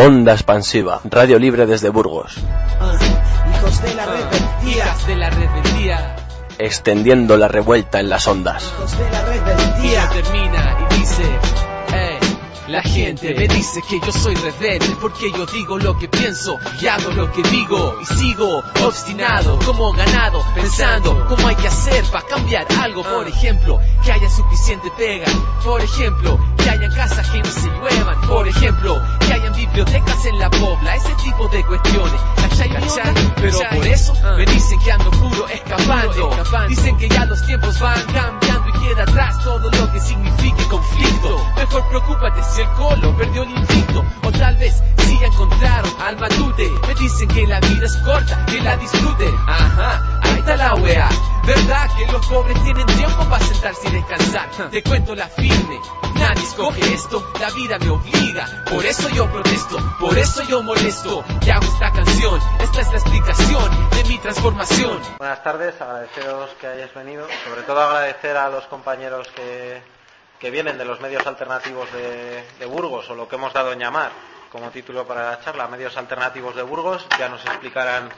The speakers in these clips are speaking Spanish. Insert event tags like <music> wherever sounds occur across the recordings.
Onda expansiva, radio libre desde Burgos. Hijos de la rebeldía. Hijas de la rebeldía. Extendiendo la revuelta en las ondas. Hijos de la rebeldía. termina y dice, "Ey, la gente me dice que yo soy rebelde porque yo digo lo que pienso y hago lo que digo y sigo obstinado como ganado pensando cómo hay que hacer para cambiar algo por ejemplo que haya suficiente pega por ejemplo que hayan casas que no se lluevan por ejemplo que hayan bibliotecas en la pobla. Ese tipo de cuestiones. ¿Cachai, ¿Cachai? pero por eso me dicen que ando puro escapando. Dicen que ya los tiempos van cambiando y queda atrás todo lo que signifique conflicto. Mejor preocúpate si el colo perdió el invicto o tal vez si ya encontraron al matute. Me dicen que la vida es corta que la disfruten ajá ahí está la wea verdad que los pobres tienen tiempo para sentarse y descansar te cuento la firme. Nadie escoge esto. La vida me obliga. Por eso yo protesto. Por eso yo molesto. Y hago esta canción. Esta es la explicación de mi transformación. Buenas tardes, agradeceros que hayáis venido, sobre todo agradecer a los compañeros que, que vienen de los medios alternativos de, de Burgos, o lo que hemos dado en llamar como título para la charla, medios alternativos de Burgos, ya nos explicarán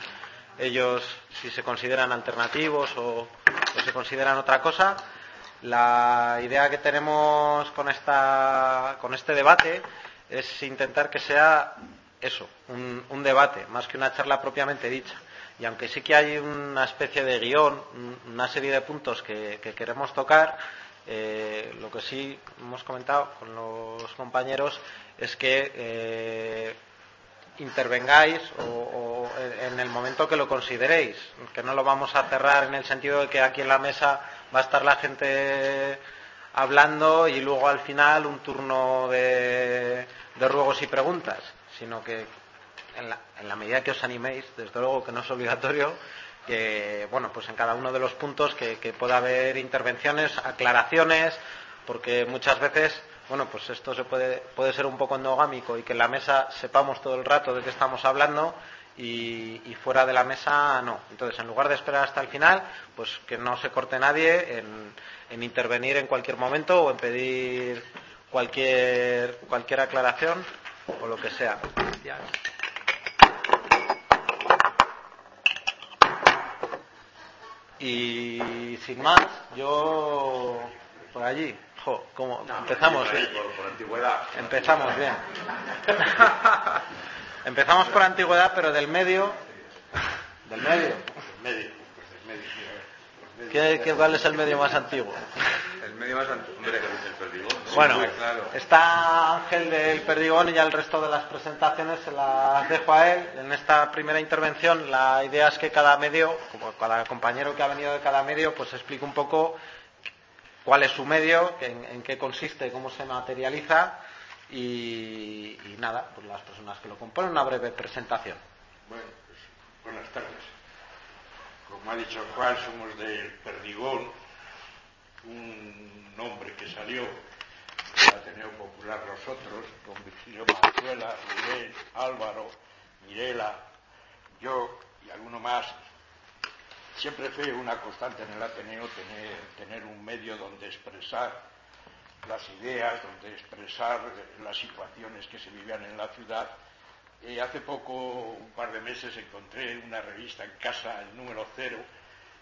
ellos si se consideran alternativos o, se consideran otra cosa. La idea que tenemos con, esta, con este debate es intentar que sea eso, un, debate, más que una charla propiamente dicha. Y aunque sí que hay una especie de guion, un- una serie de puntos que, que queremos tocar, eh, lo que sí hemos comentado con los compañeros es que eh, intervengáis o, o en el momento que lo consideréis, que no lo vamos a cerrar en el sentido de que aquí en la mesa va a estar la gente hablando y luego al final un turno de, ruegos y preguntas, sino que en la, en la medida que os animéis, desde luego que no es obligatorio, que bueno, pues en cada uno de los puntos que pueda haber intervenciones, aclaraciones, porque muchas veces, bueno, pues esto se puede, puede ser un poco endogámico y que en la mesa sepamos todo el rato de qué estamos hablando y, fuera de la mesa no. Entonces, en lugar de esperar hasta el final, pues que no se corte nadie en, en intervenir en cualquier momento o en pedir cualquier, cualquier aclaración o lo que sea. Y sin más, yo por allí, jo, empezamos bien. Empezamos bien. Empezamos por antigüedad, pero del medio. Del medio. ¿Qué, qué, cuál es el medio más antiguo? El medio más antiguo, hombre, el perdigón. Bueno, claro. está Ángel del Perdigón y ya el resto de las presentaciones se las dejo a él. En esta primera intervención la idea es que cada medio, como cada compañero que ha venido de cada medio, pues explique un poco cuál es su medio, en, en qué consiste, cómo se materializa y, nada, pues las personas que lo componen, una breve presentación. Bueno, pues buenas tardes. Como ha dicho Juan, somos del Perdigón, un nombre que salió del Ateneo Popular Nosotros, con Virgilio Manzuela, Rubén, Álvaro, Mirela, yo y alguno más. Siempre fue una constante en el Ateneo tener, un medio donde expresar las ideas, donde expresar las situaciones que se vivían en la ciudad eh, hace poco, un par de meses, encontré una revista en casa, el número cero,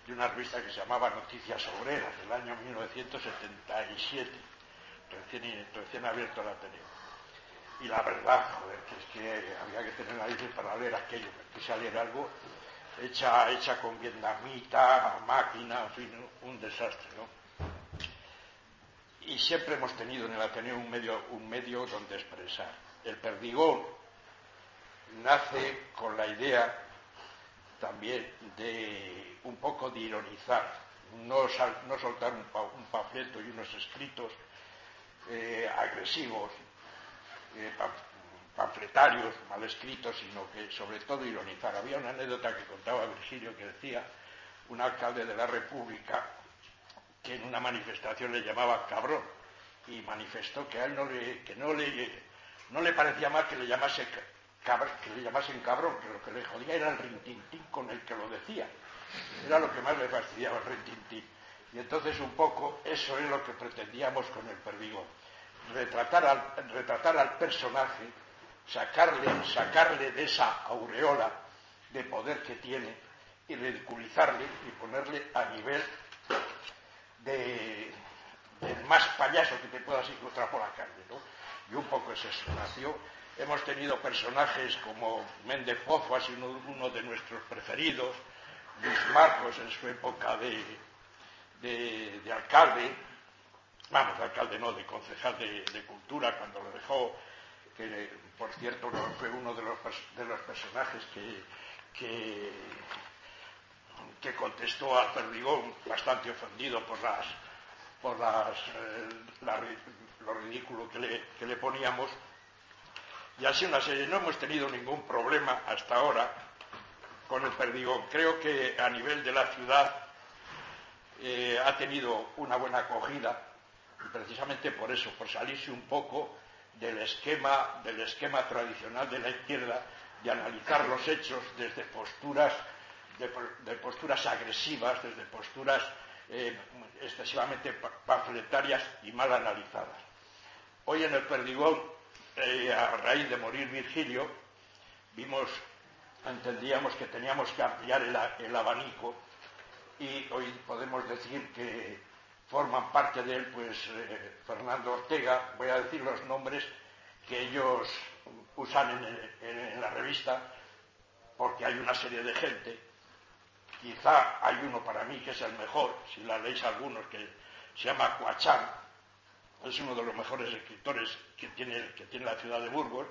de una revista que se llamaba Noticias Obreras, del año 1977, recién, recién abierto el Ateneo. Y la verdad, joder, que es que había que tener narices para leer aquello, que saliera algo hecha, hecha con vietnamita, máquina, un desastre, ¿no? Y siempre hemos tenido en el Ateneo un medio, un medio donde expresar. El perdigón, nace con la idea también de un poco de ironizar, no, no soltar un, pa, un, panfleto y unos escritos eh, agresivos, eh, panfletarios, mal escritos, sino que sobre todo ironizar. Había una anécdota que contaba Virgilio que decía un alcalde de la República que en una manifestación le llamaba cabrón y manifestó que a él no le, que no le, no le parecía mal que le llamase que le llamasen cabrón, que lo que le jodía era el rintintín con el que lo decía. Era lo que más le fastidiaba el rintintín. Y entonces un poco eso es lo que pretendíamos con el perdigón. Retratar retratar al personaje sacarle, sacarle de esa aureola de poder que tiene y ridiculizarle y ponerle a nivel de, del más payaso que te puedas encontrar por la calle, ¿no? Y un poco es eso, nació. Hemos tenido personajes como Méndez Pozo, ha uno de nuestros preferidos, Luis Marcos en su época de, de, alcalde, vamos, de alcalde no, de concejal de, cultura, cuando lo dejó, que por cierto fue uno de los, de los personajes que, que, contestó al Perdigón bastante ofendido por las por las, eh, lo ridículo que le, que le poníamos. Y así una serie, no hemos tenido ningún problema hasta ahora con el Perdigón. Creo que a nivel de la ciudad eh, ha tenido una buena acogida y precisamente por eso, por salirse un poco del esquema, del esquema tradicional de la izquierda de analizar los hechos desde posturas, de, posturas agresivas, desde posturas eh, excesivamente pamfletarias y mal analizadas. Hoy en el Perdigón, eh, a raíz de morir Virgilio, vimos, entendíamos que teníamos que ampliar el, abanico y hoy podemos decir que forman parte de él, pues eh, Fernando Ortega, voy a decir los nombres que ellos usan en, la revista, porque hay una serie de gente. Quizá hay uno para mí que es el mejor, si la leéis algunos, que se llama Cuachán. Es uno de los mejores escritores que tiene, que tiene la ciudad de Burgos.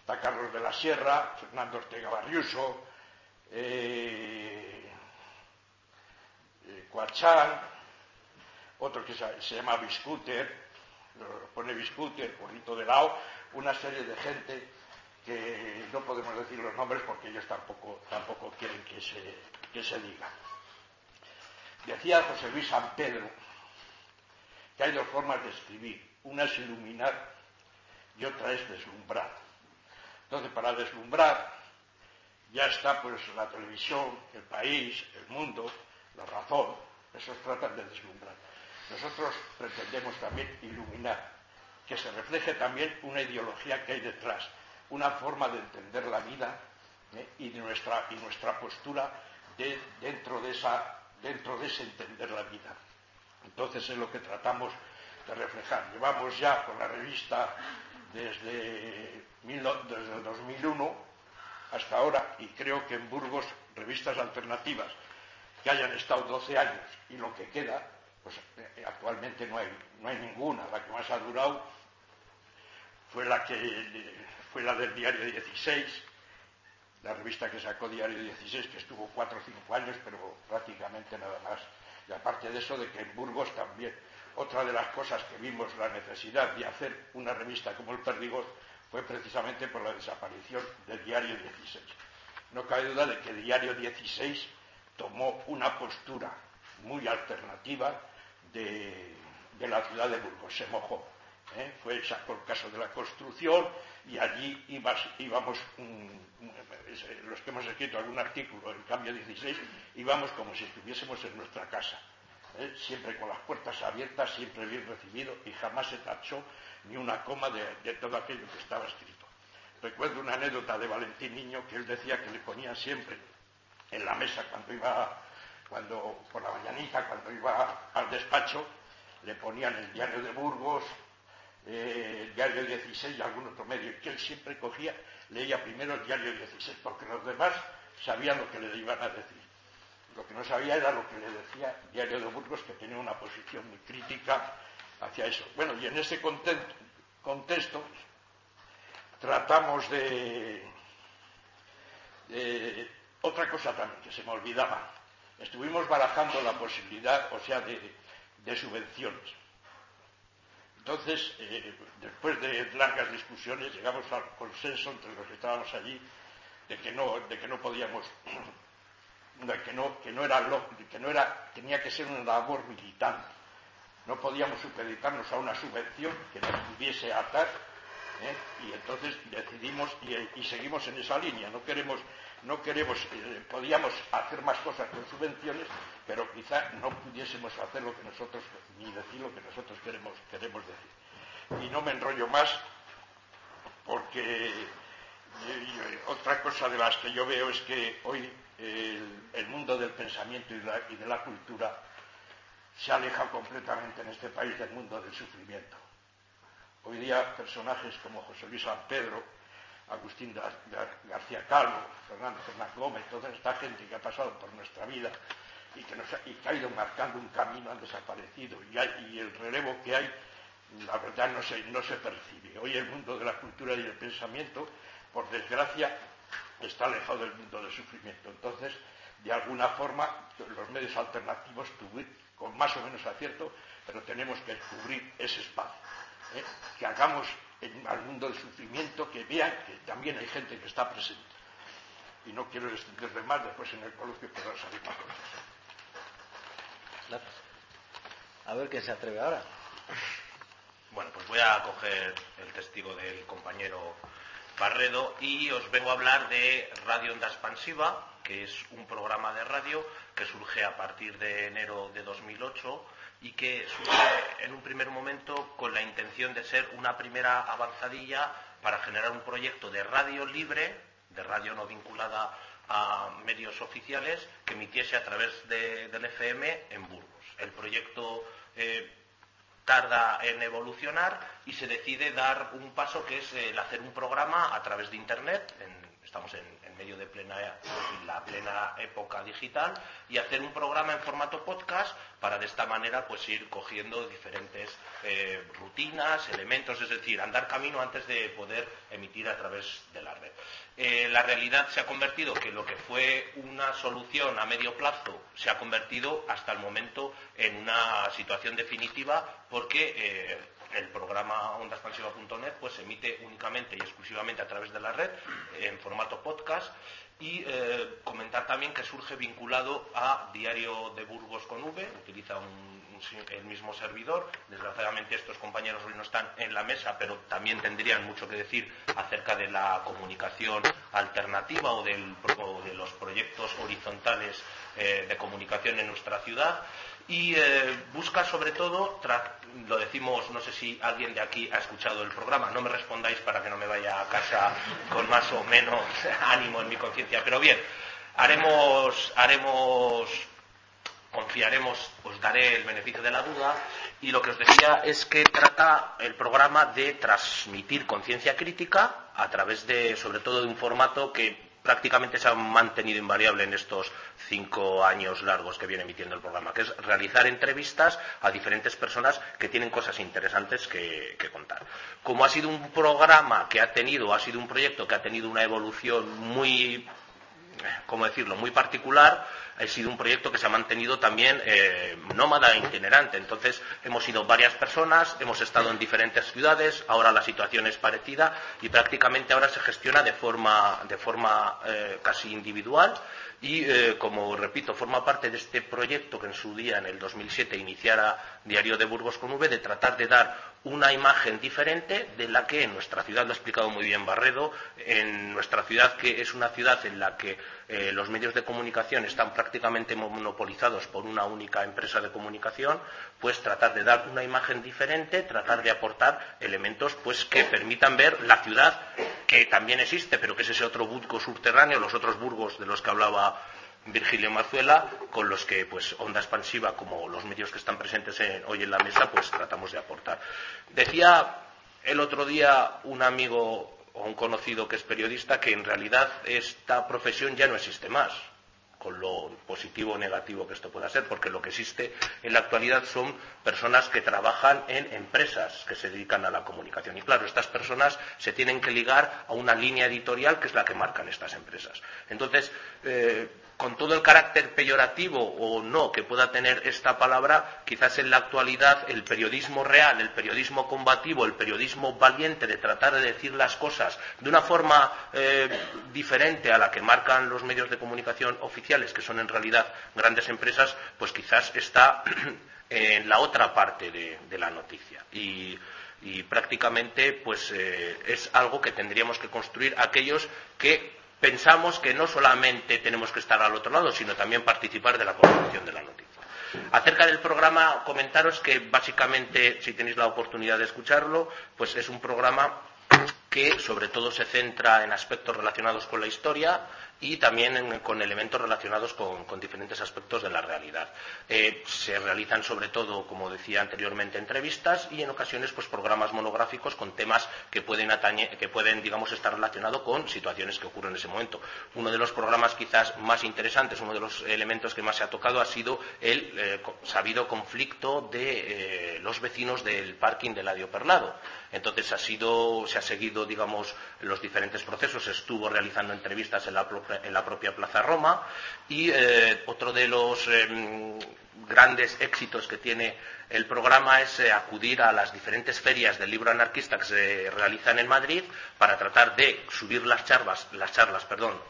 Está Carlos de la Sierra, Fernando Ortega Barriuso, eh, eh otro que se, llama Biscuter, pone Biscuter, Bonito de Lao, una serie de gente que no podemos decir los nombres porque ellos tampoco, tampoco quieren que se, que se diga. Decía José Luis San Pedro que hay dos formas de escribir. Una es iluminar y otra es deslumbrar. Entonces, para deslumbrar ya está pues la televisión, el país, el mundo, la razón. Esos tratan de deslumbrar. Nosotros pretendemos también iluminar, que se refleje también una ideología que hay detrás, una forma de entender la vida ¿eh? y, nuestra, postura dentro, de ese entender la vida. Entonces es lo que tratamos de reflejar. Llevamos ya con la revista desde, el 2001 hasta ahora y creo que en Burgos revistas alternativas que hayan estado 12 años y lo que queda, pues eh, actualmente no hay, no hay ninguna. La que más ha durado fue la, que, fue la del diario 16, la revista que sacó Diario 16, que estuvo cuatro o cinco años, pero prácticamente nada más. Y aparte de eso, de que en Burgos también, otra de las cosas que vimos la necesidad de hacer una revista como el Perdigón fue precisamente por la desaparición del Diario 16. No cabe duda de que Diario 16 tomó una postura muy alternativa de, de la ciudad de Burgos, se mojó. ¿eh? fue por el caso de la construcción y allí íbamos, los que hemos escrito algún artículo en Cambio 16, íbamos como si estuviésemos en nuestra casa, ¿eh? siempre con las puertas abiertas, siempre bien recibido y jamás se tachó ni una coma de, todo aquello que estaba escrito. Recuerdo una anécdota de Valentín Niño que él decía que le ponía siempre en la mesa cuando iba, cuando por la mañanita, cuando iba al despacho, le ponían el diario de Burgos, eh, el diario 16 y algún otro medio, que él siempre cogía, leía primero el diario 16, porque los demás sabían lo que le iban a decir. Lo que no sabía era lo que le decía el diario de Burgos, que tenía una posición muy crítica hacia eso. Bueno, y en ese contexto tratamos de, otra cosa también que se me olvidaba. Estuvimos barajando la posibilidad, o sea, de subvenciones. Entonces, eh, después de largas discusiones, llegamos al consenso entre los que estábamos allí de que no, de que no podíamos, <clears throat> de que no, que no era, que no era, tenía que ser una labor militante. No podíamos supeditarnos a una subvención que nos pudiese atar, ¿eh? y entonces decidimos y, seguimos en esa línea. No queremos, no queremos, eh, podíamos hacer más cosas con subvenciones, pero quizá no pudiésemos hacer lo que nosotros, ni decir lo que nosotros queremos, queremos decir. Y no me enrollo más, porque Y, otra cosa de las que yo veo es que hoy el, mundo del pensamiento y, y de la cultura se aleja completamente en este país del mundo del sufrimiento. Hoy día personajes como José Luis San Pedro, Agustín García Calvo, Fernando Fernández Gómez, toda esta gente que ha pasado por nuestra vida y que, ha, ido marcando un camino han desaparecido y, el relevo que hay, la verdad no se, percibe. Hoy el mundo de la cultura y el pensamiento, por desgracia, está alejado del mundo del sufrimiento. Entonces, de alguna forma, los medios alternativos, con más o menos acierto, pero tenemos que cubrir ese espacio. ¿eh? Que hagamos al mundo del sufrimiento, que vean que también hay gente que está presente. Y no quiero extenderle más, después en el coloquio podrán salir más cosas. A ver quién se atreve ahora. Bueno, pues voy a coger el testigo del compañero Barredo y os vengo a hablar de Radio Onda Expansiva, que es un programa de radio que surge a partir de enero de 2008 y que surge en un primer momento con la intención de ser una primera avanzadilla para generar un proyecto de radio libre, de radio no vinculada a medios oficiales, que emitiese a través del FM en Burgos. El proyecto eh, tarda en evolucionar y se decide dar un paso que es el hacer un programa a través de Internet, estamos en, medio de plena, la plena época digital, y hacer un programa en formato podcast para de esta manera pues ir cogiendo diferentes eh, rutinas, elementos, es decir, andar camino antes de poder emitir a través de la red. Eh, la realidad se ha convertido que lo que fue una solución a medio plazo se ha convertido hasta el momento en una situación definitiva porque eh, el programa ondaspansiva.net pues se emite únicamente y exclusivamente a través de la red en formato podcast y eh, comentar también que surge vinculado a Diario de Burgos con V, utiliza el mismo servidor. Desgraciadamente estos compañeros hoy no están en la mesa, pero también tendrían mucho que decir acerca de la comunicación alternativa o, de los proyectos horizontales eh, de comunicación en nuestra ciudad y eh, busca sobre todo, lo decimos, no sé si alguien de aquí ha escuchado el programa, no me respondáis para que no me vaya a casa con más o menos <laughs> ánimo en mi conciencia, pero bien, haremos, haremos, confiaremos, os daré el beneficio de la duda y lo que os decía es que trata el programa de transmitir conciencia crítica a través de, sobre todo, de un formato que prácticamente se ha mantenido invariable en estos cinco años largos que viene emitiendo el programa, que es realizar entrevistas a diferentes personas que tienen cosas interesantes que, contar. Como ha sido un programa que ha tenido, ha sido un proyecto que ha tenido una evolución muy, ¿cómo decirlo?, muy particular, ha sido un proyecto que se ha mantenido también eh, nómada e itinerante. Entonces, hemos sido varias personas, hemos estado en diferentes ciudades, ahora la situación es parecida y prácticamente ahora se gestiona de forma, de forma eh, casi individual y, eh, como repito, forma parte de este proyecto que en su día, en el 2007, iniciara Diario de Burgos con V, de tratar de dar una imagen diferente de la que en nuestra ciudad, lo ha explicado muy bien Barredo, en nuestra ciudad que es una ciudad en la que eh, los medios de comunicación están prácticamente monopolizados por una única empresa de comunicación, pues tratar de dar una imagen diferente, tratar de aportar elementos pues que permitan ver la ciudad que también existe, pero que es ese otro burgo subterráneo, los otros burgos de los que hablaba Virgilio Mazuela, con los que pues Onda Expansiva, como los medios que están presentes hoy en la mesa, pues tratamos de aportar. Decía el otro día un amigo o un conocido que es periodista que en realidad esta profesión ya no existe más con lo positivo o negativo que esto pueda ser, porque lo que existe en la actualidad son personas que trabajan en empresas que se dedican a la comunicación. Y claro, estas personas se tienen que ligar a una línea editorial que es la que marcan estas empresas. Entonces, eh, con todo el carácter peyorativo o no que pueda tener esta palabra, quizás en la actualidad el periodismo real, el periodismo combativo, el periodismo valiente de tratar de decir las cosas de una forma eh, diferente a la que marcan los medios de comunicación oficiales, que son en realidad grandes empresas, pues quizás está <clears throat> en la otra parte de, la noticia. Y, prácticamente pues eh, es algo que tendríamos que construir aquellos que pensamos que no solamente tenemos que estar al otro lado, sino también participar de la construcción de la noticia. Acerca del programa, comentaros que básicamente, si tenéis la oportunidad de escucharlo, pues es un programa que sobre todo se centra en aspectos relacionados con la historia y también con elementos relacionados con, diferentes aspectos de la realidad. Eh, se realizan sobre todo, como decía anteriormente, entrevistas y en ocasiones pues programas monográficos con temas que pueden atañe- que pueden digamos estar relacionados con situaciones que ocurren en ese momento. Uno de los programas quizás más interesantes, uno de los elementos que más se ha tocado ha sido el eh, sabido conflicto de eh, los vecinos del parking de Ladio Perlado. Entonces ha sido, se ha seguido, digamos, los diferentes procesos, estuvo realizando entrevistas en la, propia- Plaza Roma y eh, otro de los em, grandes éxitos que tiene el programa es eh, acudir a las diferentes ferias del libro anarquista que se realizan en Madrid para tratar de subir las charlas,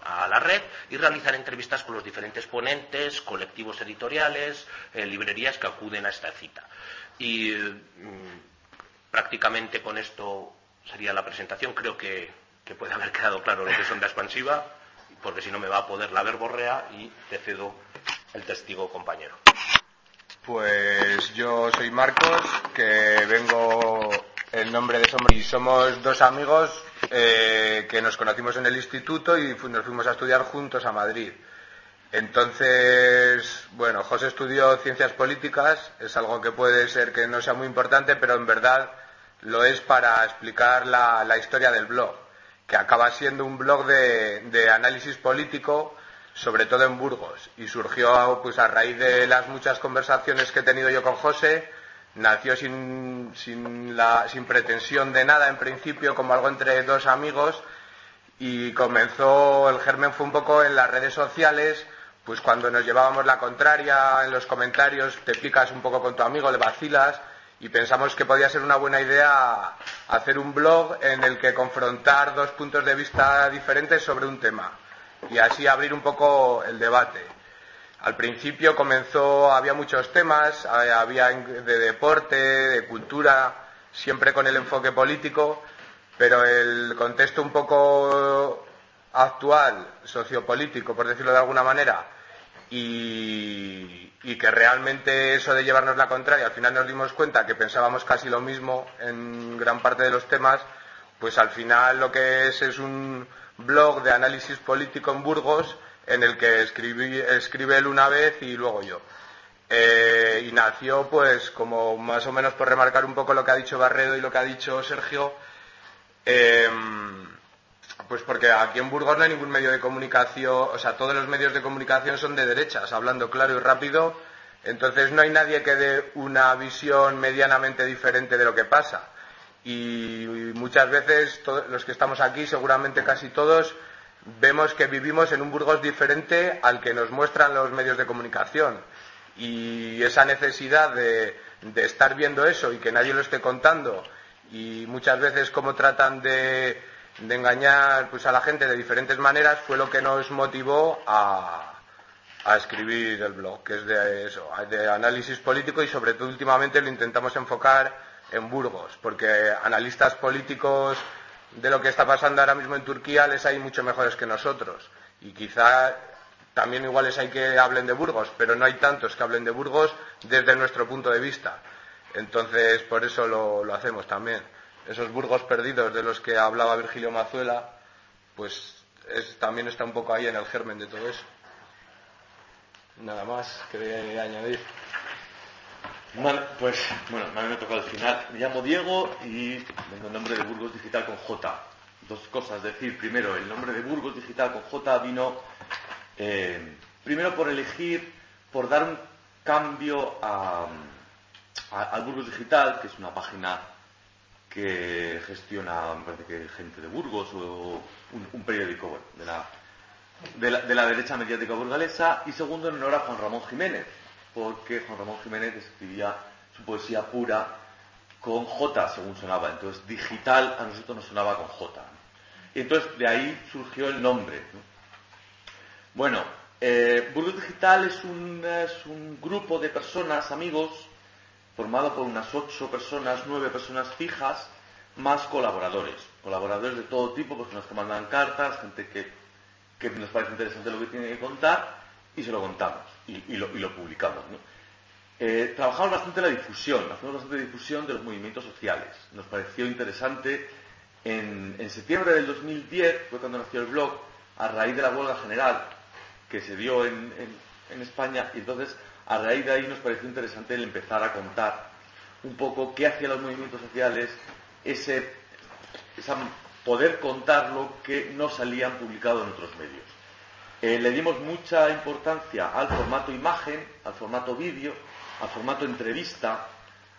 a la red y realizar entrevistas con los diferentes ponentes, colectivos editoriales, eh, librerías que acuden a esta cita. Mm, prácticamente con esto sería la presentación. Creo que, que puede haber quedado claro lo que es onda expansiva, porque si no me va a poder la verborrea y te cedo el testigo compañero. Pues yo soy Marcos, que vengo en nombre de Somos y somos dos amigos eh, que nos conocimos en el instituto y nos fuimos a estudiar juntos a Madrid. Entonces, bueno, José estudió ciencias políticas, es algo que puede ser que no sea muy importante, pero en verdad lo es para explicar la, historia del blog, que acaba siendo un blog de, de análisis político, sobre todo en Burgos, y surgió pues a raíz de las muchas conversaciones que he tenido yo con José, nació sin, sin, la, sin pretensión de nada en principio, como algo entre dos amigos, y comenzó, el germen fue un poco en las redes sociales, pues cuando nos llevábamos la contraria en los comentarios, te picas un poco con tu amigo, le vacilas, y pensamos que podía ser una buena idea hacer un blog en el que confrontar dos puntos de vista diferentes sobre un tema, y así abrir un poco el debate. Al principio comenzó, había muchos temas, eh, había de deporte, de cultura, siempre con el enfoque político, pero el contexto un poco actual, sociopolítico, por decirlo de alguna manera, y, y que realmente eso de llevarnos la contraria, al final nos dimos cuenta que pensábamos casi lo mismo en gran parte de los temas, pues al final lo que es es un blog de análisis político en Burgos en el que escribí- escribe él una vez y luego yo. Eh, y nació pues como más o menos por remarcar un poco lo que ha dicho Barredo y lo que ha dicho Sergio, em, pues porque aquí en Burgos no hay ningún medio de comunicación, o sea, todos los medios de comunicación son de derechas, hablando claro y rápido, entonces no hay nadie que dé una visión medianamente diferente de lo que pasa. Y muchas veces los que estamos aquí, seguramente casi todos, vemos que vivimos en un Burgos diferente al que nos muestran los medios de comunicación. Y esa necesidad de, de estar viendo eso y que nadie lo esté contando y muchas veces cómo tratan de, de engañar pues, a la gente de diferentes maneras fue lo que nos motivó a, a escribir el blog, que es de eso, de análisis político y sobre todo últimamente lo intentamos enfocar en Burgos, porque analistas políticos de lo que está pasando ahora mismo en Turquía les hay mucho mejores que nosotros y quizá también iguales hay que hablen de Burgos, pero no hay tantos que hablen de Burgos desde nuestro punto de vista. Entonces, por eso lo, lo hacemos también. Esos Burgos perdidos de los que hablaba Virgilio Mazuela, pues es- también está un poco ahí en el germen de todo eso. Nada más que añadir. Vale, pues bueno, a mí me tocó al final. Me llamo Diego y vengo en nombre de Burgos Digital con J. Dos cosas decir. Primero, el nombre de Burgos Digital con J vino eh, primero por elegir, por dar un cambio a, a- al Burgos Digital, que es una página que gestiona, me parece que gente de Burgos o un, periódico bueno, de, la, de, la, de la derecha mediática burgalesa. Y segundo, en honor a Juan Ramón Jiménez, porque Juan Ramón Jiménez escribía su poesía pura con J, según sonaba. Entonces, digital a nosotros nos sonaba con J. Y entonces de ahí surgió el nombre. ¿no? Bueno, eh, Burgos Digital es un, es un grupo de personas, amigos, formado por unas ocho personas, nueve personas fijas, más colaboradores. Colaboradores de todo tipo, personas que mandan cartas, gente que, nos parece interesante lo que tiene que contar, y se lo contamos, y, lo, y lo publicamos. ¿no? Eh, trabajamos bastante la difusión, hacemos bastante difusión de los movimientos sociales. Nos pareció interesante En, en septiembre del 2010 fue cuando nació el blog, a raíz de la huelga general que se dio en- en España, y entonces a raíz de ahí nos pareció interesante el empezar a contar un poco qué hacían los movimientos sociales, ese poder contar lo que no salían publicado en otros medios. Eh, le dimos mucha importancia al formato imagen, al formato vídeo, al formato entrevista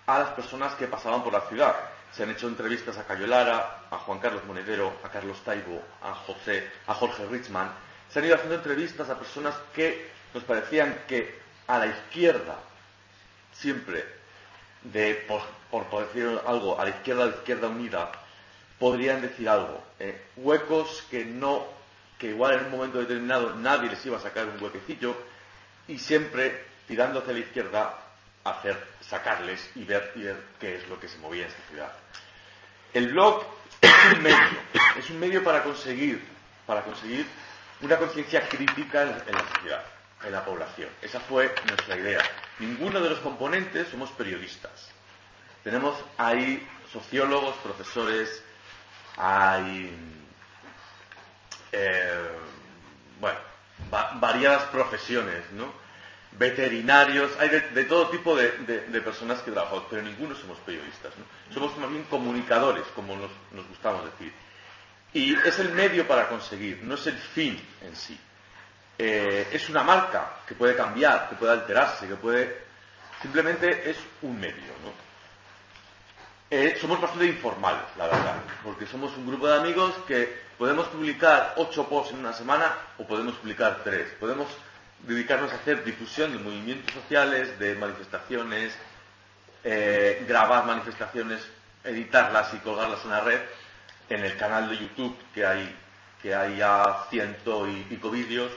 a las personas que pasaban por la ciudad. Se han hecho entrevistas a Cayo Lara, a Juan Carlos Monedero, a Carlos Taibo, a José, a Jorge Richman. Se han ido haciendo entrevistas a personas que nos parecían que a la izquierda, siempre, de, por, por, decir algo, a la izquierda, a la izquierda unida, podrían decir algo. Eh, huecos que no, que igual en un momento determinado nadie les iba a sacar un huequecillo y siempre tirando hacia la izquierda hacer, sacarles y ver, y ver qué es lo que se movía en esta ciudad. El blog es un medio, es un medio para conseguir, para conseguir una conciencia crítica en la sociedad, en la población. Esa fue nuestra idea. Ninguno de los componentes somos periodistas. Tenemos ahí sociólogos, profesores, hay eh, bueno, va- variadas profesiones, ¿no? Veterinarios, hay de, todo tipo de personas que trabajamos, pero ninguno somos periodistas, ¿no? Somos más bien comunicadores, como nos, nos gustamos decir. Y es el medio para conseguir, no es el fin en sí. Eh, es una marca que puede cambiar, que puede alterarse, que puede... Simplemente es un medio, ¿no? Eh, somos bastante informales, la verdad, porque somos un grupo de amigos que podemos publicar ocho posts en una semana o podemos publicar tres. Podemos dedicarnos a hacer difusión de movimientos sociales, de manifestaciones, eh, grabar manifestaciones, editarlas y colgarlas en la red, en el canal de YouTube que hay, que hay ya ciento y pico vídeos,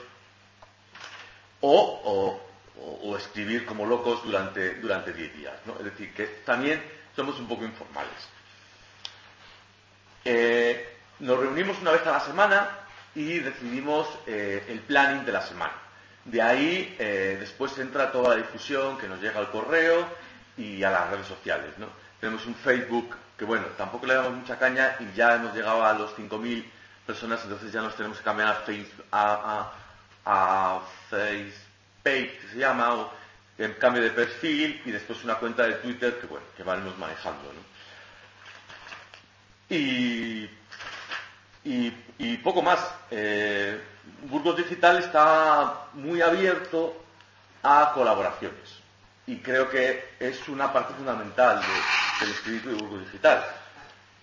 o, o- escribir como locos durante, durante 10 días. ¿no? Es decir, que también somos un poco informales. Eh, nos reunimos una vez a la semana y decidimos eh, el planning de la semana. De ahí eh, después entra toda la difusión que nos llega al correo y a las redes sociales. ¿no? Tenemos un Facebook que, bueno, tampoco le damos mucha caña y ya hemos llegado a los 5.000 personas, entonces ya nos tenemos que cambiar a, face, a, a, a FacePage, que se llama, o en cambio de perfil y después una cuenta de Twitter que, bueno, que vamos manejando. Y, poco más. Eh, Burgos Digital está muy abierto a colaboraciones y creo que es una parte fundamental de- del espíritu de Burgos Digital.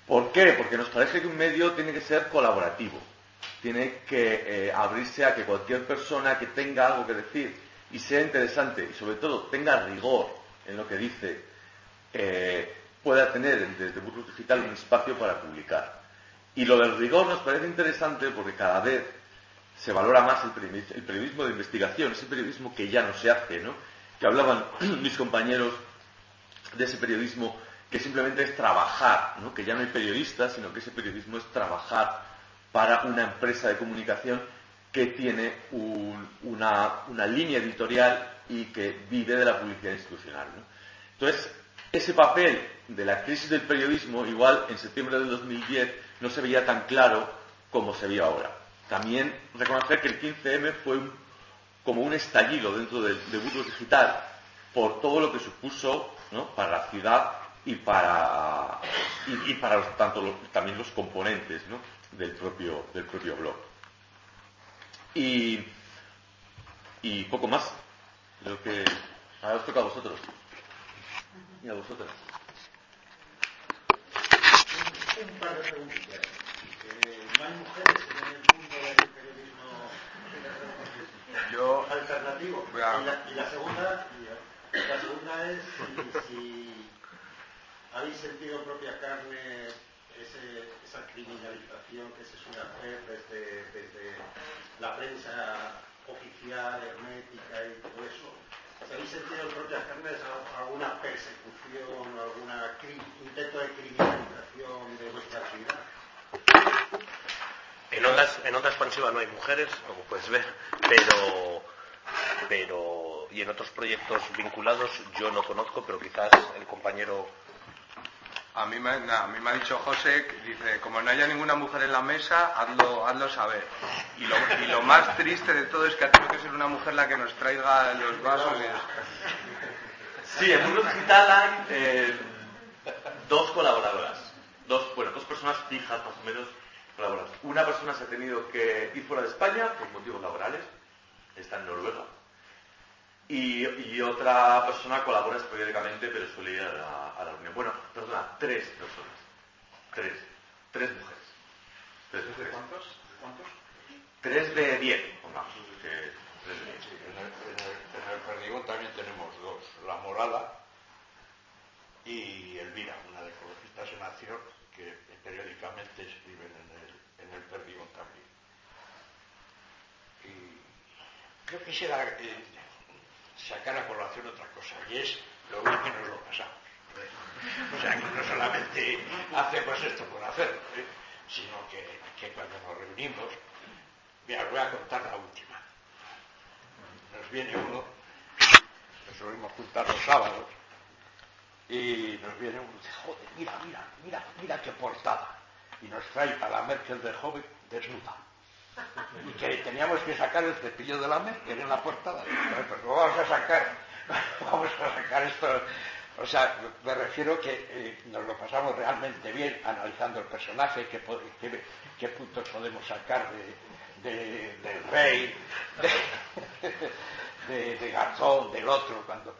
¿Por qué? Porque nos parece que un medio tiene que ser colaborativo, tiene que eh, abrirse a que cualquier persona que tenga algo que decir y sea interesante y sobre todo tenga rigor en lo que dice, eh, pueda tener desde Burgos Digital un espacio para publicar. Y lo del rigor nos parece interesante porque cada vez se valora más el periodismo, el periodismo de investigación, ese periodismo que ya no se hace, ¿no? Que hablaban <clears throat> mis compañeros de ese periodismo que simplemente es trabajar, ¿no? Que ya no hay periodistas, sino que ese periodismo es trabajar para una empresa de comunicación que tiene un- una, línea editorial y que vive de la publicidad institucional. Entonces, ese papel de la crisis del periodismo, igual en septiembre del 2010, no se veía tan claro como se ve ahora. También reconocer que el 15M fue como un estallido dentro de, de Burgos Digital por todo lo que supuso para la ciudad y para, y, para tanto también los componentes ¿no? Del, propio, del propio blog. Y, y poco más. Creo que ahora os toca a vosotros. Y a vosotras. Un par de preguntas. Eh, ¿No hay mujeres en el mundo del periodismo Yo alternativo? Y, la, y la segunda, la segunda es si, si habéis sentido en propia carne ese- esa criminalización que se suele hacer desde, desde la prensa oficial, hermética y todo eso. Si habéis sentido en propias carnes alguna persecución, cri- intento de criminalización de vuestra actividad. En ondas, en onda expansiva no hay mujeres, como puedes ver, pero, pero y en otros proyectos vinculados yo no conozco, pero quizás el compañero A mí, me, a me ha dicho José, dice, como no haya ninguna mujer en la mesa, hazlo, hazlo saber. Y lo, más triste de todo es que ha tenido que ser una mujer la que nos traiga los vasos. Y... Sí, en Mundo Digital hay eh, dos colaboradoras. Dos, bueno, dos personas fijas más o menos colaboradoras. Una persona se ha tenido que ir fuera de España por motivos laborales, está en Noruega. Y, y otra persona colabora periódicamente, pero suele ir a la, a la reunión. Bueno, perdona, tres personas. Tres. Tres mujeres. Tres mujeres. ¿Cuántos? ¿Cuántos? Tres de diez, pongamos. que tres de diez. Sí, en el, en el- en el Perdigón también tenemos dos, la Morada y Elvira, una de Ecologistas en Acción, que periódicamente escriben en el, en el Perdigón también. Y yo quisiera eh, sacar a colación otra cosa, y es lo bien que nos lo pasamos. O sea, que no solamente hacemos esto por hacerlo, ¿eh? sino que, cuando nos reunimos, mira, voy a contar la última nos viene uno, nos solemos juntar los sábados, y nos viene uno y dice, joder, mira, mira, mira, mira qué portada. Y nos trae a la Merkel de joven desnuda. Y que teníamos que sacar el cepillo de la Merkel en la portada. "Bueno, pues vamos a sacar, <laughs> vamos a sacar esto. O sea, me refiero que eh, nos lo pasamos realmente bien analizando el personaje, qué, qué- qué puntos podemos sacar de, de- del rey, <laughs> de, de- Garzón, del otro, cuando...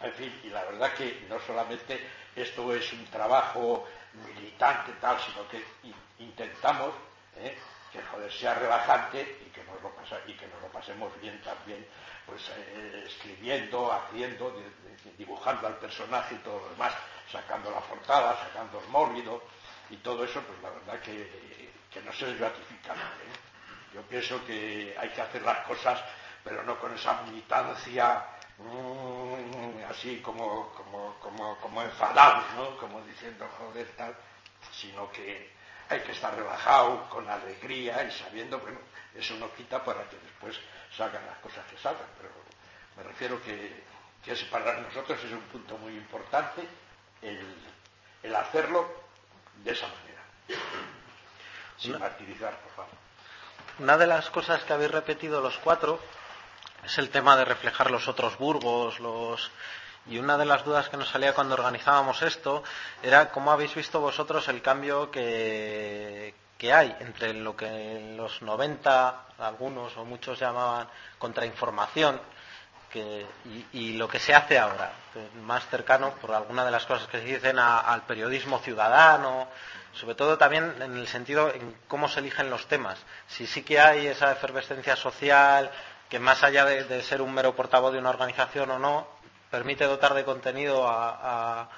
En fin, y la verdad que no solamente esto es un trabajo militante tal, sino que in- intentamos ¿eh? Que joder sea relajante y que nos lo pasa- y que nos lo pasemos bien también, pues eh, escribiendo, haciendo, di- di- dibujando al personaje y todo lo demás, sacando la portada, sacando el mórbido y todo eso, pues la verdad que, que nos es gratificante. ¿eh? Yo pienso que hay que hacer las cosas, pero no con esa militancia mm, así como, como, como, como enfadados, ¿no? Como diciendo, joder, tal, sino que hay que estar relajado, con alegría y sabiendo, bueno, eso no quita para que después salgan las cosas que salgan, pero me refiero que, que es para nosotros es un punto muy importante el, el hacerlo de esa manera, sin martirizar, por favor. Una de las cosas que habéis repetido los cuatro es el tema de reflejar los otros burgos, los y una de las dudas que nos salía cuando organizábamos esto era cómo habéis visto vosotros el cambio que, hay entre lo que en los 90 algunos o muchos llamaban contrainformación y, lo que se hace ahora, más cercano por alguna de las cosas que se dicen al periodismo ciudadano, sobre todo también en el sentido en cómo se eligen los temas. Si sí que hay esa efervescencia social, que más allá de ser un mero portavoz de una organización o no, permite dotar de contenido a, a-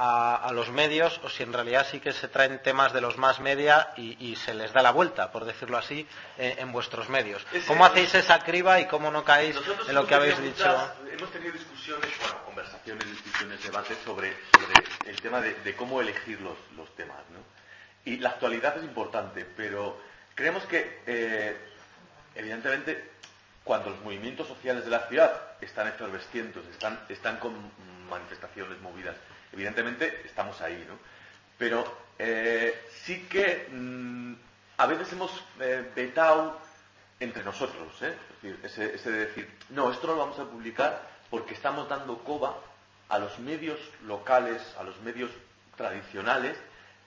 a- a los medios, o si en realidad sí que se traen temas de los más media y, y se les da la vuelta, por decirlo así, en vuestros medios. ¿Cómo hacéis esa criba y cómo no caéis Nosotros en lo que habéis dicho? muchas- hemos tenido discusiones, bueno, conversaciones, discusiones, debates sobre, sobre el tema de, de cómo elegir los, los temas, ¿no? Y la actualidad es importante, pero creemos que, eh, evidentemente, cuando los movimientos sociales de la ciudad están efervescientes, están, con manifestaciones movidas, evidentemente estamos ahí, ¿no? Pero eh, sí que mm, a veces hemos eh, vetado entre nosotros, ¿eh? Es decir, ese, ese de decir, no, esto no lo vamos a publicar porque estamos dando coba a los medios locales, a los medios tradicionales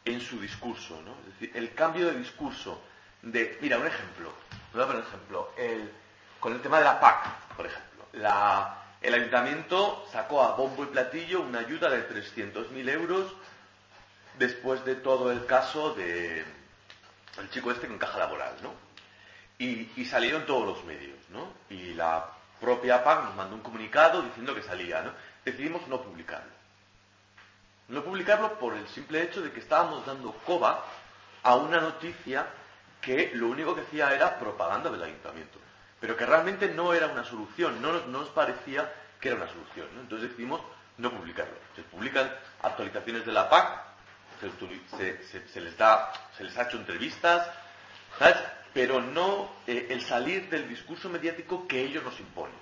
en su discurso, ¿no? Es decir, el cambio de discurso de, mira, un ejemplo, voy a poner un ejemplo, el, con el tema de la PAC, por ejemplo, el ayuntamiento sacó a bombo y platillo una ayuda de 300.000 euros después de todo el caso de chico este con caja laboral, ¿no? Y, y salieron todos los medios, ¿no? Y la propia PAC nos mandó un comunicado diciendo que salía, ¿no? Decidimos no publicarlo. No publicarlo por el simple hecho de que estábamos dando coba a una noticia que lo único que hacía era propaganda del ayuntamiento, pero que realmente no era una solución, no nos, no nos parecía que era una solución. Entonces decidimos no publicarlo. Se publican actualizaciones de la PAC, se, les da, se les ha hecho entrevistas, ¿sabes? Pero no eh, el salir del discurso mediático que ellos nos imponen.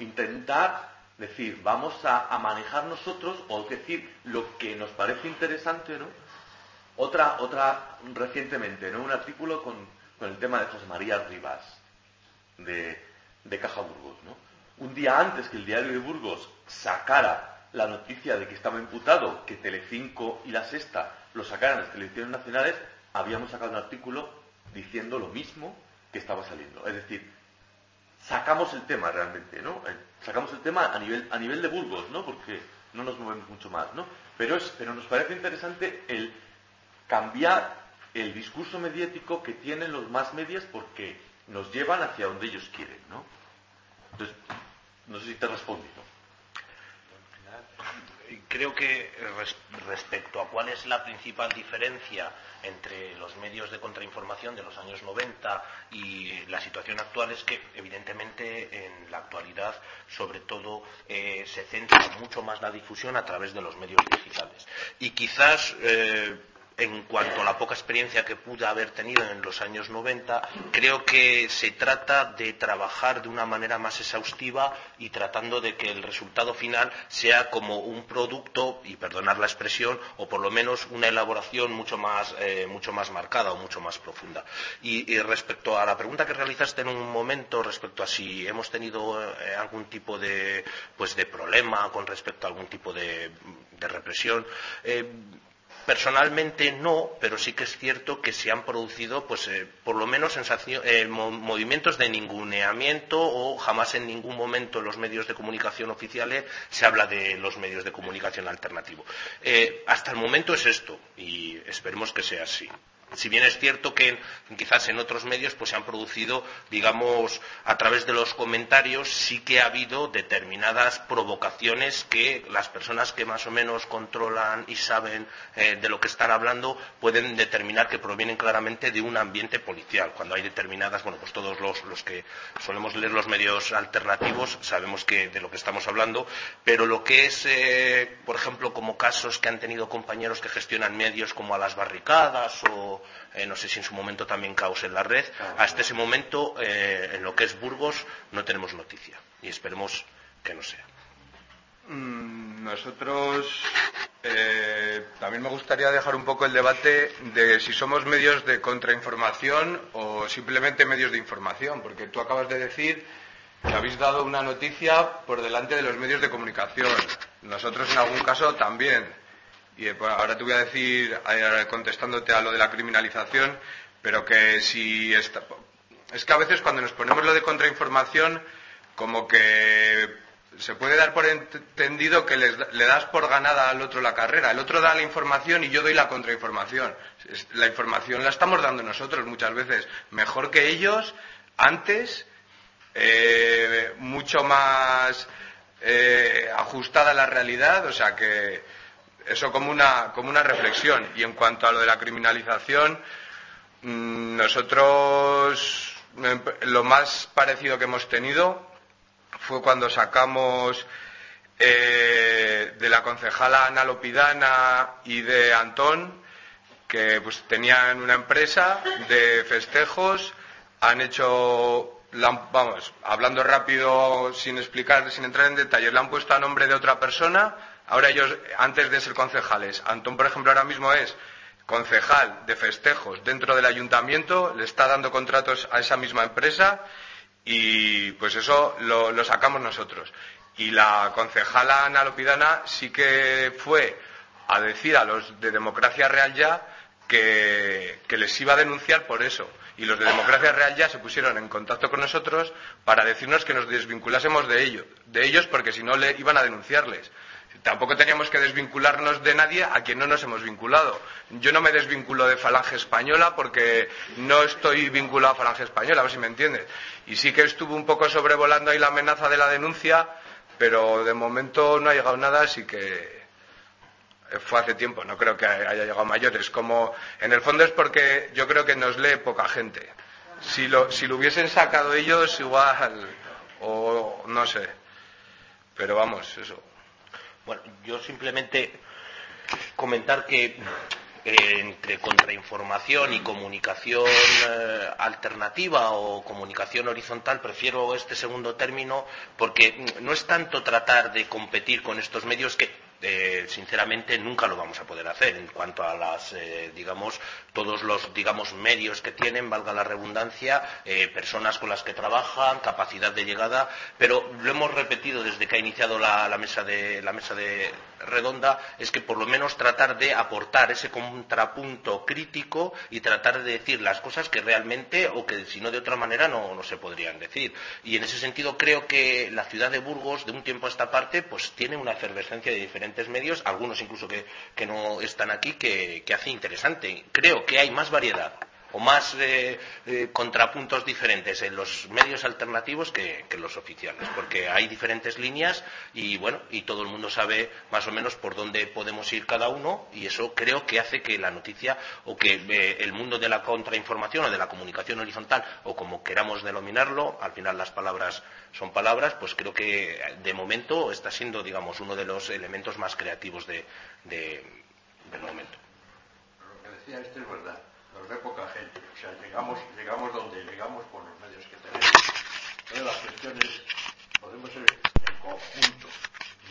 Intentar decir, vamos a, manejar nosotros, o decir, lo que nos parece interesante, ¿no? Otra, otra recientemente, ¿no? Un artículo con, el tema de José María Rivas, de, de Caja Burgos, ¿no? Un día antes que el diario de Burgos sacara la noticia de que estaba imputado, que Telecinco y La Sexta lo sacaran las televisiones nacionales, habíamos sacado un artículo diciendo lo mismo que estaba saliendo. Es decir, sacamos el tema realmente, ¿no? Eh, sacamos el tema a nivel, a nivel de Burgos, ¿no? Porque no nos movemos mucho más, ¿no? Pero, es, pero nos parece interesante el cambiar el discurso mediático que tienen los más medios porque nos llevan hacia donde ellos quieren, ¿no? Entonces, no sé si te respondo, ¿no? creo que respecto a cuál es la principal diferencia entre los medios de contrainformación de los años 90 y la situación actual es que, evidentemente, en la actualidad, sobre todo, eh, se centra mucho más la difusión a través de los medios digitales. Y quizás eh, en cuanto a la poca experiencia que pude haber tenido en los años 90, creo que se trata de trabajar de una manera más exhaustiva y tratando de que el resultado final sea como un producto, y perdonar la expresión, o por lo menos una elaboración mucho más, eh, mucho más marcada o mucho más profunda. Y, respecto a la pregunta que realizaste en un momento, respecto a si hemos tenido eh, algún tipo de, pues, de problema con respecto a algún tipo de, represión, eh, Personalmente no, pero sí que es cierto que se han producido, pues, eh, por lo menos eh, movimientos de ninguneamiento o jamás en ningún momento en los medios de comunicación oficiales se habla de los medios de comunicación alternativos. Eh, hasta el momento es esto y esperemos que sea así si bien es cierto que quizás en otros medios pues se han producido, digamos, a través de los comentarios sí que ha habido determinadas provocaciones que las personas que más o menos controlan y saben eh, de lo que están hablando pueden determinar que provienen claramente de un ambiente policial. Cuando hay determinadas, bueno, pues todos los, que solemos leer los medios alternativos sabemos que de lo que estamos hablando, pero lo que es, eh, por ejemplo, como casos que han tenido compañeros que gestionan medios como a las barricadas o eh, no sé si en su momento también caos en la red. Hasta ese momento, eh, en lo que es Burgos, no tenemos noticia y esperemos que no sea. Mm, nosotros eh, también me gustaría dejar un poco el debate de si somos medios de contrainformación o simplemente medios de información, porque tú acabas de decir que habéis dado una noticia por delante de los medios de comunicación. Nosotros en algún caso también. Y eh, pues, ahora te voy a decir, eh, contestándote a lo de la criminalización, pero que si es que a veces cuando nos ponemos lo de contrainformación, como que se puede dar por entendido que le das por ganada al otro la carrera. El otro da la información y yo doy la contrainformación. La información la estamos dando nosotros muchas veces mejor que ellos, antes, eh, mucho más ajustada a la realidad, o sea que eso como una, como una reflexión. Y en cuanto a lo de la criminalización, mm, nosotros lo más parecido que hemos tenido fue cuando sacamos eh, de la concejala Ana Lopidana y de Antón, que pues tenían una empresa de festejos, han hecho, vamos, hablando rápido, sin explicar, sin entrar en detalles, le han puesto a nombre de otra persona, Ahora ellos, antes de ser concejales, Antón, por ejemplo, ahora mismo es concejal de festejos dentro del ayuntamiento, le está dando contratos a esa misma empresa y pues eso lo, sacamos nosotros. Y la concejala Ana Lopidana sí que fue a decir a los de Democracia Real Ya que, les iba a denunciar por eso. Y los de Democracia Real Ya se pusieron en contacto con nosotros para decirnos que nos desvinculásemos de ellos, de ellos porque si no le iban a denunciarles tampoco teníamos que desvincularnos de nadie a quien no nos hemos vinculado. Yo no me desvinculo de Falange Española porque no estoy vinculado a Falange Española, a ver si me entiendes. Y sí que estuvo un poco sobrevolando ahí la amenaza de la denuncia, pero de momento no ha llegado nada, así que fue hace tiempo, no creo que haya llegado mayores. Como en el fondo es porque yo creo que nos lee poca gente. Si lo, si lo hubiesen sacado ellos, igual, o no sé. Pero vamos, eso. Bueno, yo simplemente comentar que eh, entre contrainformación y comunicación eh, alternativa o comunicación horizontal, prefiero este segundo término porque no es tanto tratar de competir con estos medios que eh, sinceramente nunca lo vamos a poder hacer en cuanto a las eh, digamos todos los digamos medios que tienen valga la redundancia eh, personas con las que trabajan capacidad de llegada pero lo hemos repetido desde que ha iniciado la, mesa de la mesa de redonda es que por lo menos tratar de aportar ese contrapunto crítico y tratar de decir las cosas que realmente o que si no de otra manera no, no se podrían decir. Y en ese sentido creo que la ciudad de Burgos de un tiempo a esta parte pues tiene una efervescencia de diferentes medios, algunos incluso que, que no están aquí, que, que, hace interesante. Creo que hay más variedad o más eh, eh, contrapuntos diferentes en los medios alternativos que, que, los oficiales, porque hay diferentes líneas y bueno, y todo el mundo sabe más o menos por dónde podemos ir cada uno y eso creo que hace que la noticia o que eh, el mundo de la contrainformación o de la comunicación horizontal o como queramos denominarlo, al final las palabras son palabras, pues creo que de momento está siendo, digamos, uno de los elementos más creativos de, de, del momento. Este nos ve poca gente. O sea, llegamos, llegamos donde llegamos por los medios que tenemos. Pero las cuestiones podemos ser en conjunto,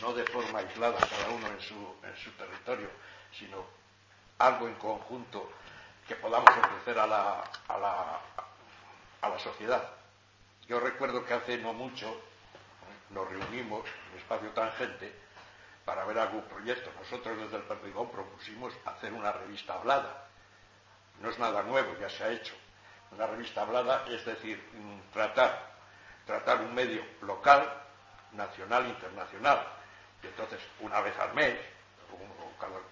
no de forma aislada, cada uno en su, en su territorio, sino algo en conjunto que podamos ofrecer a la, a la, a la sociedad. Yo recuerdo que hace no mucho nos reunimos en espacio tangente para ver algún proyecto. Nosotros desde el Perdigón propusimos hacer una revista hablada no es nada nuevo, ya se ha hecho. Una revista hablada, es decir, tratar, tratar un medio local, nacional, internacional. Y entonces, una vez al mes,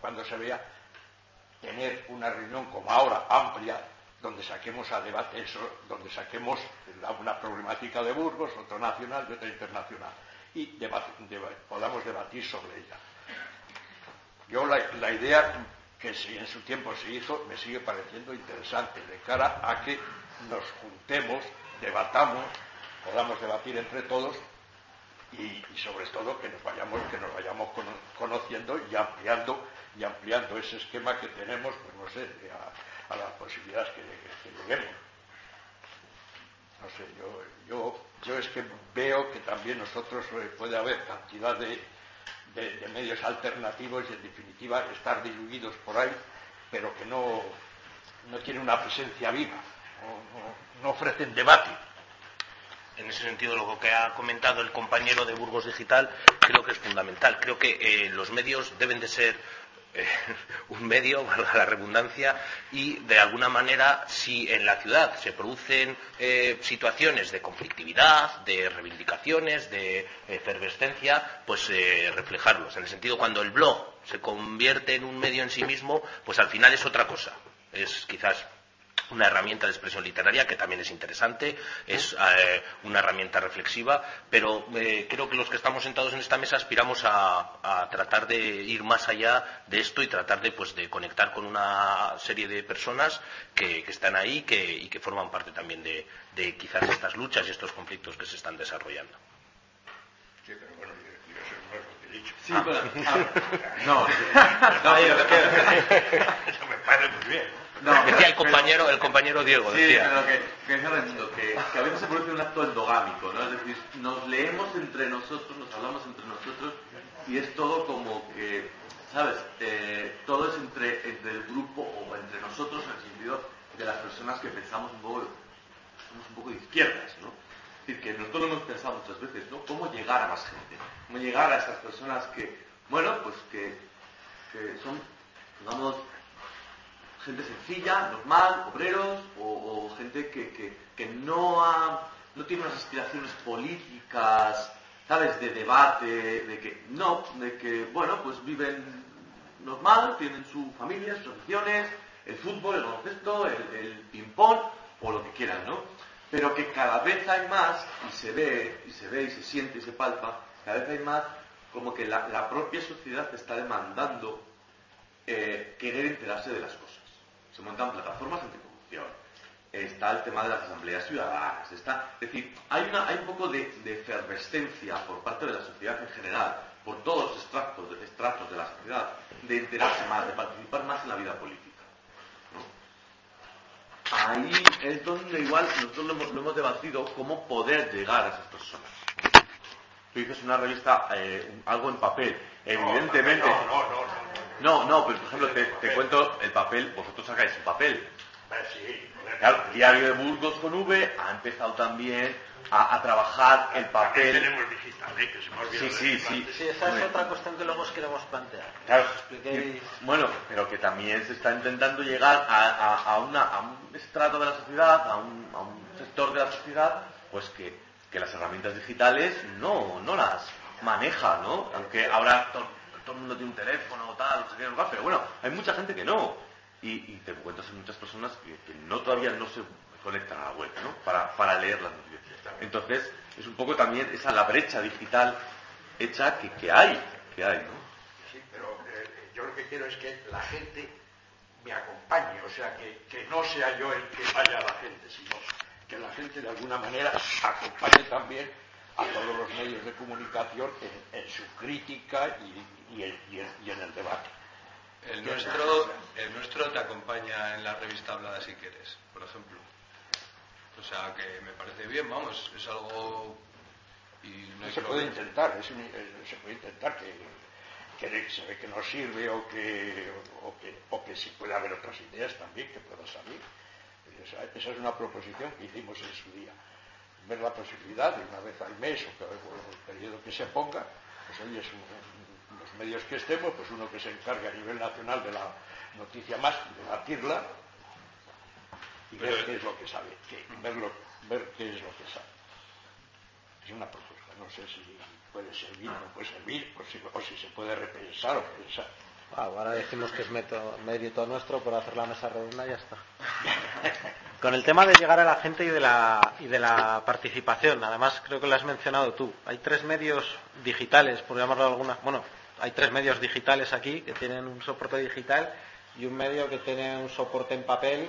cuando se vea, tener una reunión como ahora, amplia, donde saquemos a debate eso, donde saquemos una problemática de Burgos, otra nacional y otra internacional, y debate, podamos debatir sobre ella. Yo la idea que si en su tiempo se hizo, me sigue pareciendo interesante, de cara a que nos juntemos, debatamos, podamos debatir entre todos y, sobre todo que nos vayamos, que nos vayamos conociendo y ampliando y ampliando ese esquema que tenemos, pues no sé, a, las posibilidades que, que, lleguemos. No sé, yo, yo, yo es que veo que también nosotros eh, puede haber cantidad de, de, medios alternativos y en definitiva estar diluidos por ahí, pero que no, no tienen una presencia viva, no, no, no, ofrecen debate. En ese sentido, lo que ha comentado el compañero de Burgos Digital creo que es fundamental. Creo que eh, los medios deben de ser eh, <laughs> un medio, <laughs> valga la redundancia, y de alguna manera, si en la ciudad se producen eh, situaciones de conflictividad, de reivindicaciones, de efervescencia, pues eh, reflejarlos. En el sentido, cuando el blog se convierte en un medio en sí mismo, pues al final es otra cosa. Es quizás una herramienta de expresión literaria que también es interesante, es eh, una herramienta reflexiva, pero eh, creo que los que estamos sentados en esta mesa aspiramos a, a, tratar de ir más allá de esto y tratar de, pues, de conectar con una serie de personas que, que están ahí que, y que forman parte también de, de, quizás estas luchas y estos conflictos que se están desarrollando. Sí, pero bueno, yo, yo soy nuevo, te he dicho. Sí, ah. pero, <laughs> no, <laughs> no, yo, eso me <laughs> parece muy bien. No, <laughs> decía el compañero, el compañero Diego, sí, decía. pero que, a veces se produce un acto endogámico, ¿no? Es decir, nos leemos entre nosotros, nos hablamos entre nosotros y es todo como que, ¿sabes? Eh, todo es entre, entre el grupo o entre nosotros en el sentido de las personas que pensamos un poco, somos un poco de izquierdas, ¿no? Es decir, que nosotros lo hemos pensado muchas veces, ¿no? ¿Cómo llegar a más gente? ¿Cómo llegar a esas personas que, bueno, pues que, que son, digamos, gente sencilla, normal, obreros, o, gente que, no, tiene unas aspiraciones políticas, ¿sabes?, de debate, de que no, de que, bueno, pues viven normal, tienen su familia, sus aficiones, el fútbol, el baloncesto, el, ping-pong, o lo que quieran, ¿no? Pero que cada vez hay más, y se ve, y se ve, y se siente, y se palpa, cada vez hay más como que la, la propia sociedad está demandando eh, querer enterarse de las cosas se montan plataformas anticorrupción, está el tema de las asambleas ciudadanas, está, es decir, hay, una, hay un poco de, de, efervescencia por parte de la sociedad en general, por todos los extractos, estratos de la sociedad de enterarse más, de participar más en la vida política. ¿no? Ahí es donde igual nosotros lo hemos, lo hemos, debatido cómo poder llegar a esas personas. Tú dices una revista, eh, algo en papel, evidentemente... No, no, no. No, no, pero por ejemplo te, te cuento el papel, vosotros sacáis el papel. Sí, Claro, diario de Burgos con V ha empezado también a, a trabajar el papel. tenemos digital, ¿eh? que se me Sí, sí, sí. Sí, esa es otra cuestión que luego os queremos plantear. Claro, Expliquéis. bueno, pero que también se está intentando llegar a, a- a una- a un estrato de la sociedad, a un, a un sector de la sociedad, pues que, que las herramientas digitales no, no las maneja, ¿no? Aunque ahora todo, el mundo tiene un teléfono o tal, no sé qué, no pero bueno, hay mucha gente que no. Y, y te encuentras en muchas personas que, que no todavía no se conectan a la web, ¿no? Para, para leer las noticias. Entonces, es un poco también esa la brecha digital hecha que, que hay, que hay, ¿no? Sí, pero eh, yo lo que quiero es que la gente me acompañe, o sea, que, que no sea yo el que vaya a la gente, sino que la gente de alguna manera acompañe también a todos los medios de comunicación en, en su crítica y, y en- y en- y en el debate. El nuestro, el nuestro te acompaña en la revista Hablada si quieres, por ejemplo. O sea que me parece bien, vamos, es algo y no se puede intentar, es un- eh, se puede intentar que, que se ve que no sirve o que, o que, o que sí puede haber otras ideas también que puedan salir. Esa, esa es una proposición que hicimos en su día. Ver la posibilidad de una vez al mes o, o el periodo que se ponga, pues oye, es un- los medios que estemos, pues uno que se encargue a nivel nacional de la noticia más, debatirla y ver Pero- qué es lo que sabe, que- verlo, ver qué es lo que sabe. Es una propuesta, no sé si puede servir o no puede servir, o si, o si se puede repensar o pensar. Ah, ahora decimos que es método- mérito nuestro por hacer la mesa redonda y ya está. <laughs> Con el tema de llegar a la gente y de la, y de la participación, además creo que lo has mencionado tú. Hay tres medios digitales, por llamarlo alguna. Bueno, hay tres medios digitales aquí que tienen un soporte digital y un medio que tiene un soporte en papel.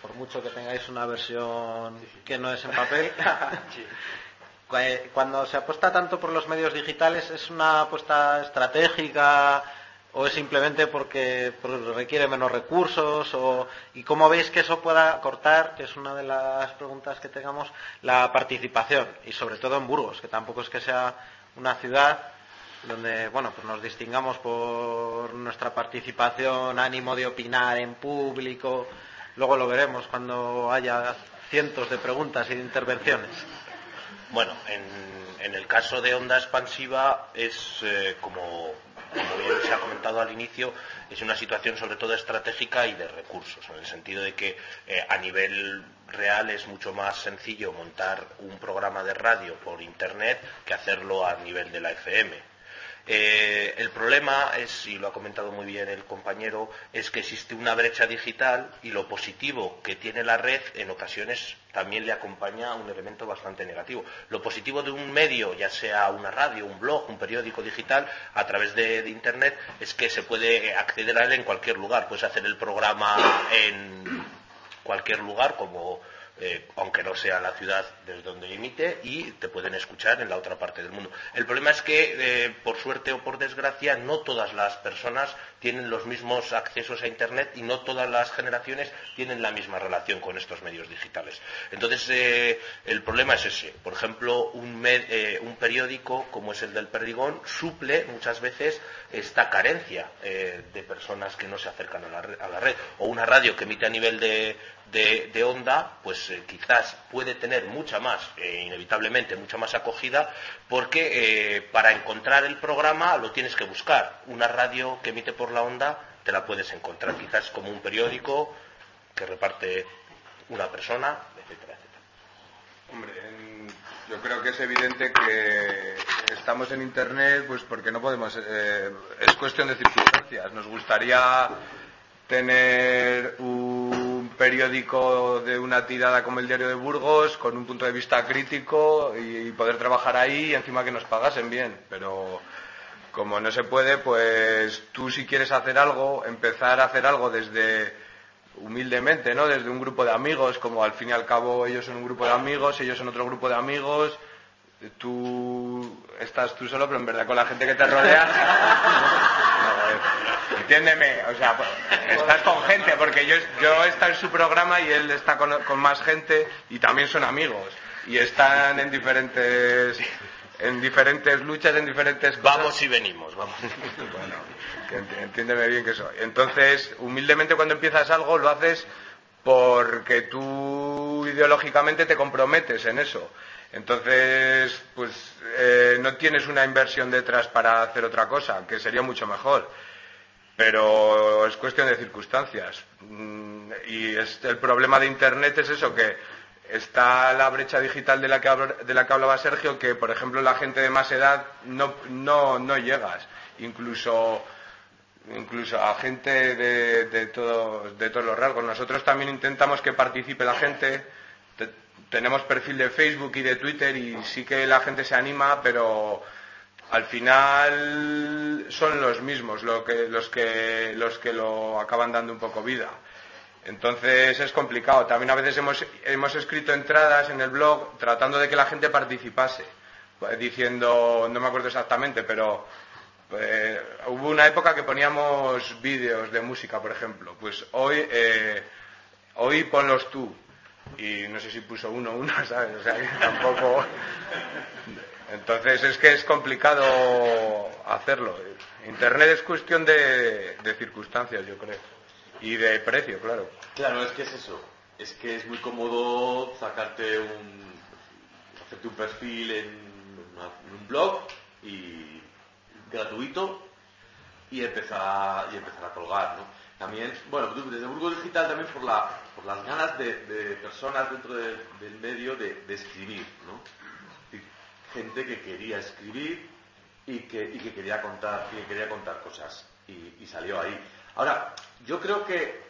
Por mucho que tengáis una versión que no es en papel. <laughs> Cu- Cuando se apuesta tanto por los medios digitales, ¿es una apuesta estratégica o es simplemente porque requiere menos recursos? O, ¿Y cómo veis que eso pueda cortar, que es una de las preguntas que tengamos, la participación? Y sobre todo en Burgos, que tampoco es que sea una ciudad donde bueno pues nos distingamos por nuestra participación, ánimo de opinar en público. Luego lo veremos cuando haya cientos de preguntas y de intervenciones. Bueno, en, en el caso de onda expansiva es eh, como, bien se ha comentado al inicio, es una situación sobre todo estratégica y de recursos, en el sentido de que eh, a nivel real es mucho más sencillo montar un programa de radio por internet que hacerlo a nivel de la FM. Eh, el problema es, y lo ha comentado muy bien el compañero, es que existe una brecha digital y lo positivo que tiene la red en ocasiones también le acompaña un elemento bastante negativo. Lo positivo de un medio, ya sea una radio, un blog, un periódico digital, a través de, de Internet, es que se puede acceder a él en cualquier lugar. Puedes hacer el programa en cualquier lugar, como eh, aunque no sea la ciudad desde donde emite, y te pueden escuchar en la otra parte del mundo. El problema es que, eh, por suerte o por desgracia, no todas las personas tienen los mismos accesos a Internet y no todas las generaciones tienen la misma relación con estos medios digitales. Entonces, eh, el problema es ese. Por ejemplo, un, me- eh, un periódico como es el del Perdigón suple muchas veces esta carencia eh, de personas que no se acercan a la, re- a la red. O una radio que emite a nivel de, de- onda, pues eh, quizás puede tener mucha más, eh, inevitablemente, mucha más acogida, porque eh, para encontrar el programa lo tienes que buscar. Una radio que emite por la onda te la puedes encontrar, quizás como un periódico que reparte una persona, etcétera, etcétera. Hombre, yo creo que es evidente que estamos en Internet, pues porque no podemos. eh, es cuestión de circunstancias. Nos gustaría tener un periódico de una tirada como el Diario de Burgos, con un punto de vista crítico y poder trabajar ahí y encima que nos pagasen bien. Pero como no se puede, pues tú si quieres hacer algo, empezar a hacer algo desde humildemente, ¿no? Desde un grupo de amigos, como al fin y al cabo ellos son un grupo de amigos, ellos son otro grupo de amigos, tú estás tú solo, pero en verdad con la gente que te rodea. <laughs> entiéndeme, o sea, pues, estás con gente, porque yo, yo está en su programa y él está con, con más gente y también son amigos. Y están en diferentes en diferentes luchas, en diferentes cosas. Vamos y venimos, vamos. bueno, que entiéndeme bien que eso. Entonces, humildemente cuando empiezas algo lo haces porque tú ideológicamente te comprometes en eso. Entonces, pues eh, no tienes una inversión detrás para hacer otra cosa, que sería mucho mejor. Pero es cuestión de circunstancias. Mm, y el problema de Internet es eso, que está la brecha digital de la que, de la que hablaba Sergio, que por ejemplo la gente de más edad no, no, no llegas. Incluso incluso a gente de, de, todos los rasgos. Nosotros también intentamos que participe la gente. Tenemos perfil de Facebook y de Twitter y sí que la gente se anima, pero al final son los mismos los que, los que, los que lo acaban dando un poco vida. Entonces es complicado. También a veces hemos, hemos escrito entradas en el blog tratando de que la gente participase, diciendo, no me acuerdo exactamente, pero eh, hubo una época que poníamos vídeos de música, por ejemplo. Pues hoy, eh, hoy ponlos tú. Y no sé si puso uno uno, <laughs> ¿sabes? O sea, tampoco. Entonces es que es complicado hacerlo. Internet es cuestión de, circunstancias, yo creo. Y de precio, claro. Claro, es que es eso. Es que es muy cómodo sacarte un. hacerte un perfil en, en un blog y gratuito y empezar, y empezar a colgar, ¿no? También, bueno, desde Burgos Digital también por, la, por las ganas de, personas dentro del medio de, escribir, ¿no? gente que quería escribir y que, y que quería contar, que quería contar cosas y, salió ahí. Ahora, yo creo que,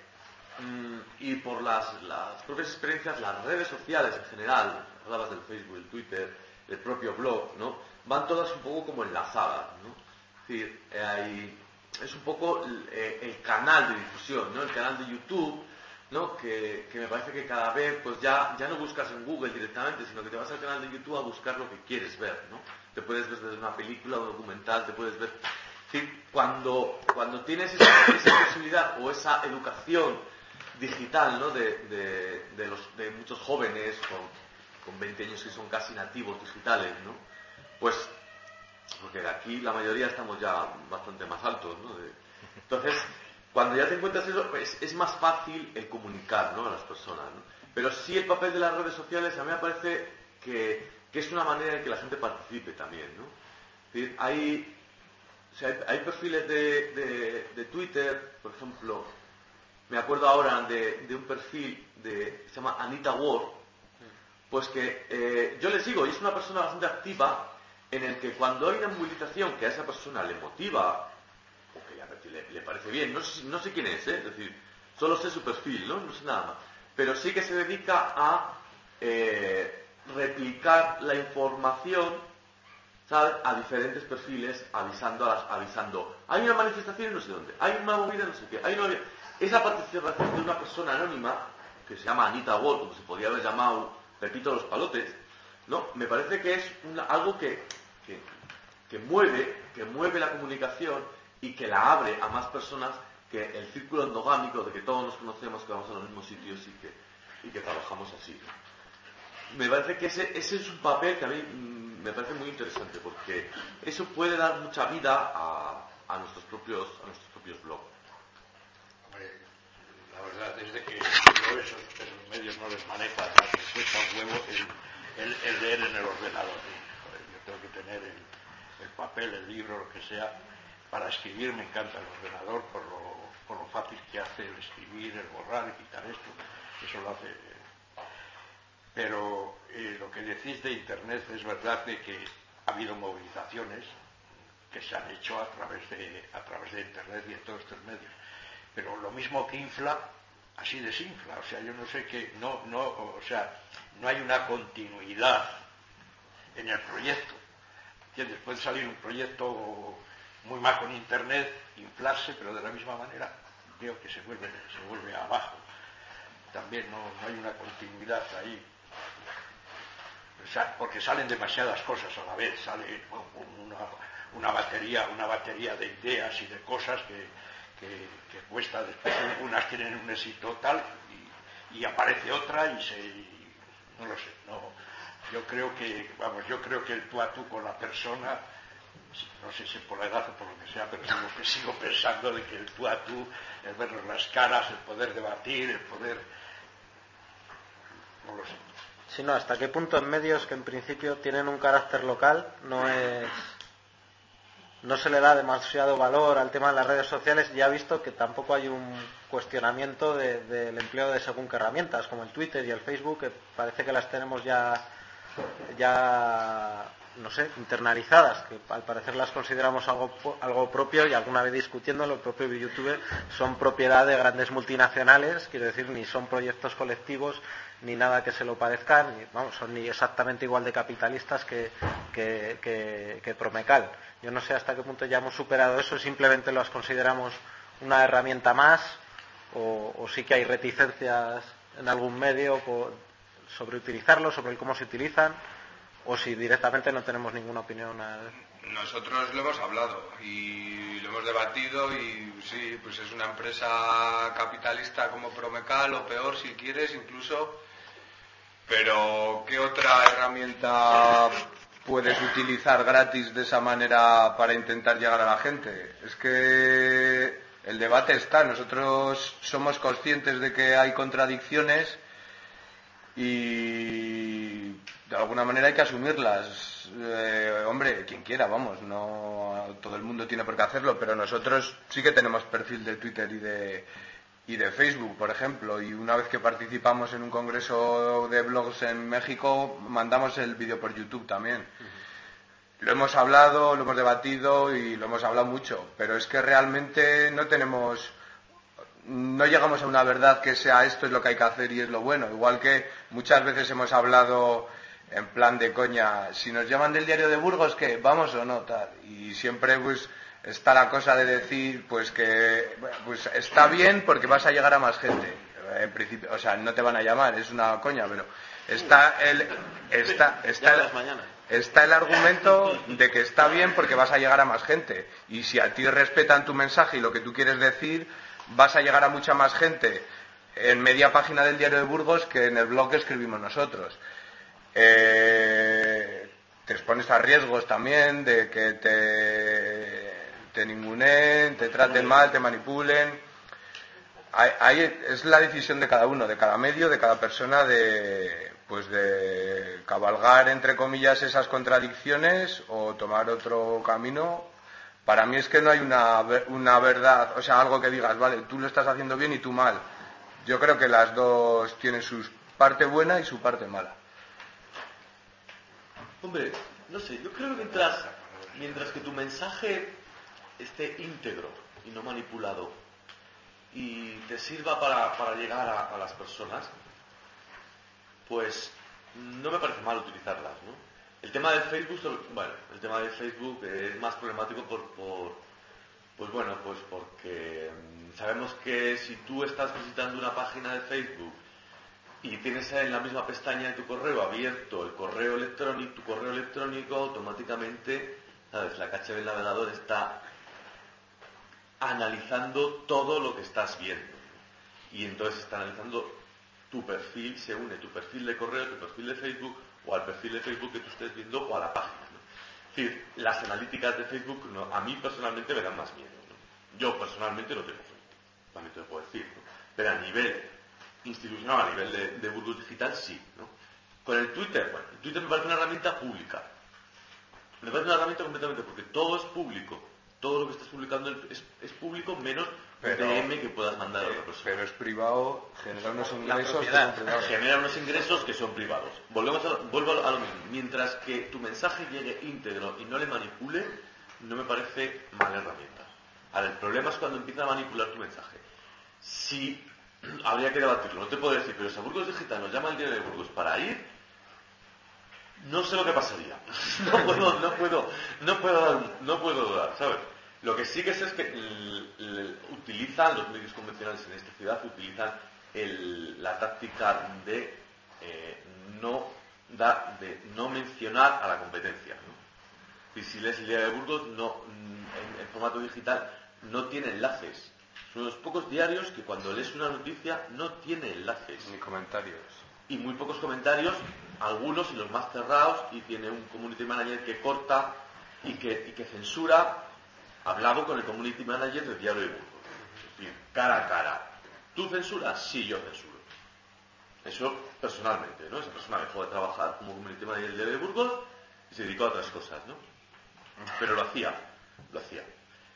mm, y por las, las propias experiencias, las redes sociales en general, hablabas del Facebook, el Twitter, el propio blog, ¿no? Van todas un poco como enlazadas, ¿no? Es decir, eh, es un poco eh, el, canal de difusión, ¿no? El canal de YouTube, ¿no? Que, me parece que cada vez, pues ya, ya no buscas en Google directamente, sino que te vas al canal de YouTube a buscar lo que quieres ver, ¿no? Te puedes ver desde una película, un documental, te puedes ver... cuando, cuando tienes esa, posibilidad o esa educación digital, ¿no? De, los, de muchos jóvenes con, con 20 años que son casi nativos digitales, ¿no? Pues porque de aquí la mayoría estamos ya bastante más altos, ¿no? entonces, cuando ya te encuentras eso, pues, es más fácil el comunicar, ¿no? A las personas, ¿no? Pero sí el papel de las redes sociales a mí me parece que, es una manera en que la gente participe también, ¿no? hay, hay, perfiles de, Twitter, por ejemplo, me acuerdo ahora de, un perfil de, se llama Anita Ward, pues que eh, yo le sigo y es una persona bastante activa en el que cuando hay una movilización que a esa persona le motiva, o que le, parece bien, no sé, quién es, ¿eh? es decir, solo sé su perfil, ¿no? No sé nada más. Pero sí que se dedica a eh, replicar la información. A diferentes perfiles, avisando, a las, avisando. Hay una manifestación no sé dónde, hay una movida no sé qué, hay una... Esa participación de una persona anónima, que se llama Anita Wall, como se podría haber llamado Pepito los Palotes, ¿no? Me parece que es algo que que, mueve, que mueve la comunicación y que la abre a más personas que el círculo endogámico de que todos nos conocemos, que vamos a los mismos sitios y que, y que trabajamos así. Me parece que ese, ese es un papel que a mí mm, me parece muy interesante porque eso puede dar mucha vida a, a nuestros propios a nuestros propios blogs. La verdad es que esos, medios no les maneja, cuesta un huevo el, el leer en el ordenador tengo que tener el, papel, el libro, lo que sea. Para escribir me encanta el ordenador por lo, fácil que hace el escribir, el borrar, y quitar esto. Eso lo hace. Pero eh, lo que decís de Internet es verdad de que ha habido movilizaciones que se han hecho a través de, Internet y de todos estos medios. Pero lo mismo que infla, así desinfla. O sea, yo no sé qué, no, no, o sea, no hay una continuidad en el proyecto. ¿Entiendes? Puede salir un proyecto muy majo en Internet, inflarse, pero de la misma manera veo que se vuelve, se vuelve abajo. También no, hay una continuidad ahí. porque salen demasiadas cosas a la vez, sale una, batería, una batería de ideas y de cosas que, cuesta, después unas tienen un éxito tal y, aparece otra y se no lo sé, no, yo creo que, vamos, yo creo que el tú a tú con la persona no sé si por la edad o por lo que sea, pero sigo, sigo <laughs> pensando de que el tú a tú, el vernos las caras, el poder debatir, el poder... No lo sé. Sí, no, hasta qué punto en medios que en principio tienen un carácter local no es no se le da demasiado valor al tema de las redes sociales, ya he visto que tampoco hay un cuestionamiento del empleo de según qué herramientas, como el Twitter y el Facebook, que parece que las tenemos ya, ya no sé, internalizadas, que al parecer las consideramos algo, algo propio y alguna vez discutiendo lo propio de YouTube son propiedad de grandes multinacionales, quiero decir, ni son proyectos colectivos ni nada que se lo parezcan, ni, vamos, son ni exactamente igual de capitalistas que, que, Promecal. Yo no sé hasta qué punto ya hemos superado eso, simplemente las consideramos una herramienta más o sí que hay reticencias en algún medio sobre utilizarlo, sobre cómo se utilizan o si directamente no tenemos ninguna opinión. Nosotros lo hemos hablado y lo hemos debatido y sí, pues es una empresa capitalista como Promecal o peor si quieres incluso, pero ¿qué otra herramienta puedes utilizar gratis de esa manera para intentar llegar a la gente? Es que el debate está, nosotros somos conscientes de que hay contradicciones y de alguna manera hay que asumirlas. Eh, hombre, quien quiera, vamos, no todo el mundo tiene por qué hacerlo, pero nosotros sí que tenemos perfil de Twitter y de, y de Facebook, por ejemplo, y una vez que participamos en un congreso de blogs en México, mandamos el vídeo por YouTube también. Lo hemos hablado, lo hemos debatido y lo hemos hablado mucho, pero es que realmente no tenemos no llegamos a una verdad que sea esto es lo que hay que hacer y es lo bueno. Igual que muchas veces hemos hablado en plan de coña, si nos llaman del diario de Burgos, que vamos o no, tal. Y siempre pues está la cosa de decir pues que pues está bien porque vas a llegar a más gente. En principio, o sea, no te van a llamar, es una coña, pero está el está está el, está el argumento de que está bien porque vas a llegar a más gente. Y si a ti respetan tu mensaje y lo que tú quieres decir, vas a llegar a mucha más gente en media página del diario de Burgos que en el blog que escribimos nosotros. Eh, te expones a riesgos también de que te, te ningunen, te traten mal, te manipulen. es la decisión de cada uno, de cada medio, de cada persona de pues de cabalgar entre comillas esas contradicciones o tomar otro camino. Para mí es que no hay una, una verdad, o sea, algo que digas, vale, tú lo estás haciendo bien y tú mal. Yo creo que las dos tienen su parte buena y su parte mala. Hombre, no sé, yo creo que mientras, mientras que tu mensaje esté íntegro y no manipulado y te sirva para, llegar a, las personas, pues no me parece mal utilizarlas, ¿no? El tema de Facebook, es más problemático por pues bueno, pues porque mm, sabemos que si tú estás visitando una página de Facebook y tienes en la misma pestaña de tu correo abierto el correo electrónico, tu correo electrónico automáticamente, ¿sabes? La caché del navegador está analizando todo lo que estás viendo. Y entonces está analizando tu perfil, se une tu perfil de correo, tu perfil de Facebook o al perfil de Facebook que tú estés viendo o a la página. Es decir, las analíticas de Facebook a mí personalmente me dan más miedo. Yo personalmente no tengo Facebook, también te lo puedo decir. Pero a nivel institucional a nivel de, Burgos Digital, sí. Con el Twitter, bueno, el Twitter me parece una herramienta pública. Me parece una herramienta completamente porque todo es público. Todo lo que estás publicando es, público menos pero, DM que puedas mandar a otra persona. Pero es privado, genera unos ingresos que Genera unos ingresos que son privados. Volvemos a, vuelvo a lo mismo. Mientras que tu mensaje llegue íntegro y no le manipule, no me parece mala herramienta. Ahora, el problema es cuando empieza a manipular tu mensaje. Si <clears throat> habría que debatirlo. No te puedo decir, pero si a Burgos Digital nos llama el día de Burgos para ir, no sé lo que pasaría. <laughs> No puedo, no puedo, no puedo, no puedo dudar, ¿sabes? Lo que sí que sé es que utilizan los medios convencionales en esta ciudad, utilizan la táctica de eh, no de no mencionar a la competencia. Y si lees el Diario de Burgos, no, en, en formato digital, no tiene enlaces. Son los pocos diarios que cuando lees una noticia no tiene enlaces. Ni comentarios. Y muy pocos comentarios, algunos y los más cerrados, y tiene un community manager que corta y que, y que censura, hablado con el community manager del Diario de Burgos. Es decir, cara a cara. ¿Tú censuras? Sí, yo censuro. Eso personalmente, ¿no? Esa persona dejó de trabajar como community manager del Diario de Burgos y se dedicó a otras cosas, ¿no? Pero lo hacía, lo hacía.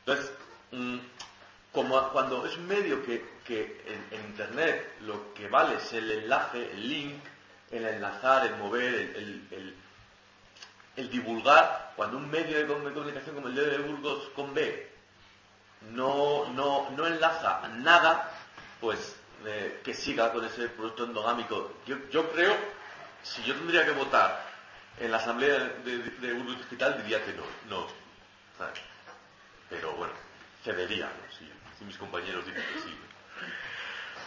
Entonces, mm, como cuando es un medio que, que en, en Internet lo que vale es el enlace, el link, el enlazar, el mover, el, el- el- el divulgar, cuando un medio de com- de comunicación como el Diario de Burgos con B no, no, no enlaza nada, pues eh, que siga con ese producto endogámico. Yo, yo creo, si yo tendría que votar en la asamblea de, de, de Burgos Digital, diría que no, no. ¿sabes? Pero bueno, cedería, ¿no? Si, si mis compañeros dicen que sí.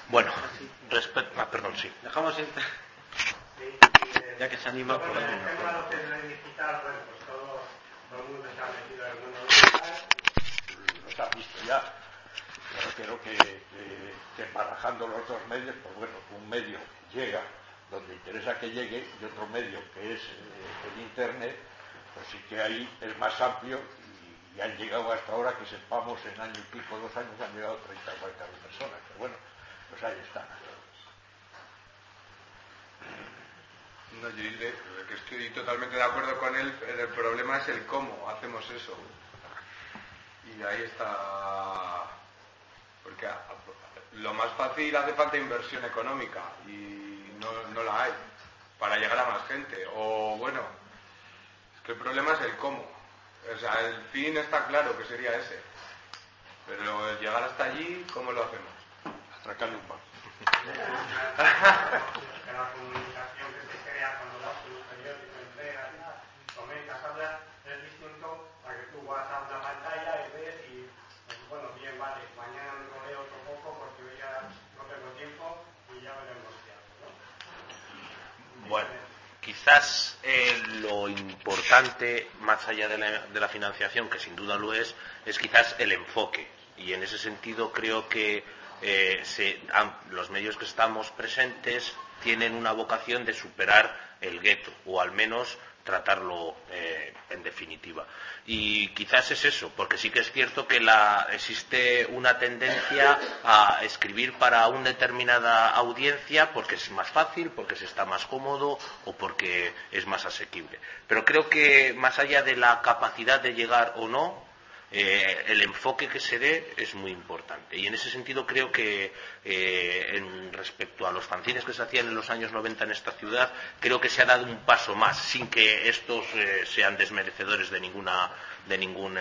Bueno, respecto... Ah, perdón, sí. Dejamos ir- Ya que se anima, mundo digital. los han visto ya. Me refiero que, que, que barajando los dos medios, pues bueno, un medio llega donde interesa que llegue y otro medio que es eh, el Internet, pues sí que ahí es más amplio y, y han llegado hasta ahora que sepamos en año y pico, dos años, han llegado 30 o 40 mil personas. Pero bueno, pues ahí están. No, yo diré que estoy totalmente de acuerdo con él, pero el problema es el cómo hacemos eso. Y ahí está. Porque a- a- lo más fácil hace falta inversión económica y no, no la hay para llegar a más gente. O bueno, es que el problema es el cómo. O sea, el fin está claro que sería ese. Pero el llegar hasta allí, ¿cómo lo hacemos? Atracarle un banco. que la comunicación que se crea cuando vas a un periódico, entregas, comentas, hablas, es distinto a que tú vas a una pantalla y ves y, pues, bueno, bien, vale, mañana me lo leo otro poco porque hoy ya no tengo tiempo y ya veremos qué hago, ¿no? Bueno, quizás eh, lo importante, más allá de la, de la financiación, que sin duda lo es, es quizás el enfoque. Y en ese sentido creo que eh, se- los medios que estamos presentes tienen una vocación de superar el gueto, o al menos tratarlo eh, en definitiva. Y quizás es eso, porque sí que es cierto que la, existe una tendencia a escribir para una determinada audiencia porque es más fácil, porque se está más cómodo o porque es más asequible. Pero creo que más allá de la capacidad de llegar o no, eh, el enfoque que se dé es muy importante. Y en ese sentido creo que eh, en respecto a los fanzines que se hacían en los años 90 en esta ciudad, creo que se ha dado un paso más, sin que estos eh, sean desmerecedores de ningún,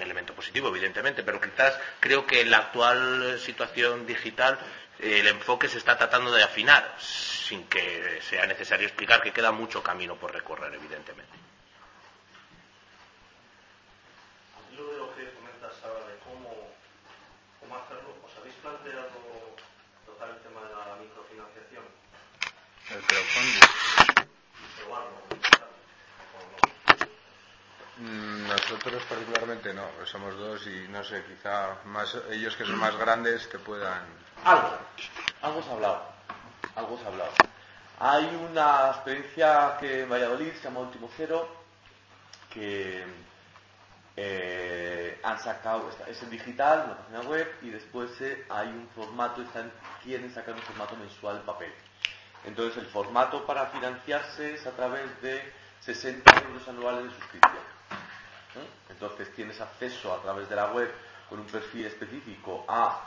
elemento positivo, evidentemente, pero quizás creo que en la actual situación digital el enfoque se está tratando de afinar, sin que sea necesario explicar que queda mucho camino por recorrer, evidentemente. Yo de lo que comentas ahora de cómo, cómo hacerlo, ¿os habéis planteado tocar el tema de la microfinanciación? El crowdfunding. Probarlo, Mm, Nosotros particularmente no, somos dos y no sé, quizá más ellos que son más grandes te puedan... Algo, algo se ha hablado, algo se ha hablado. Hay una experiencia que en Valladolid se llama Último Cero, que eh, han sacado, es en digital, una página web, y después eh, hay un formato, están, quieren sacar un formato mensual en papel. Entonces el formato para financiarse es a través de 60 euros anuales de suscripción. Entonces tienes acceso a través de la web con un perfil específico a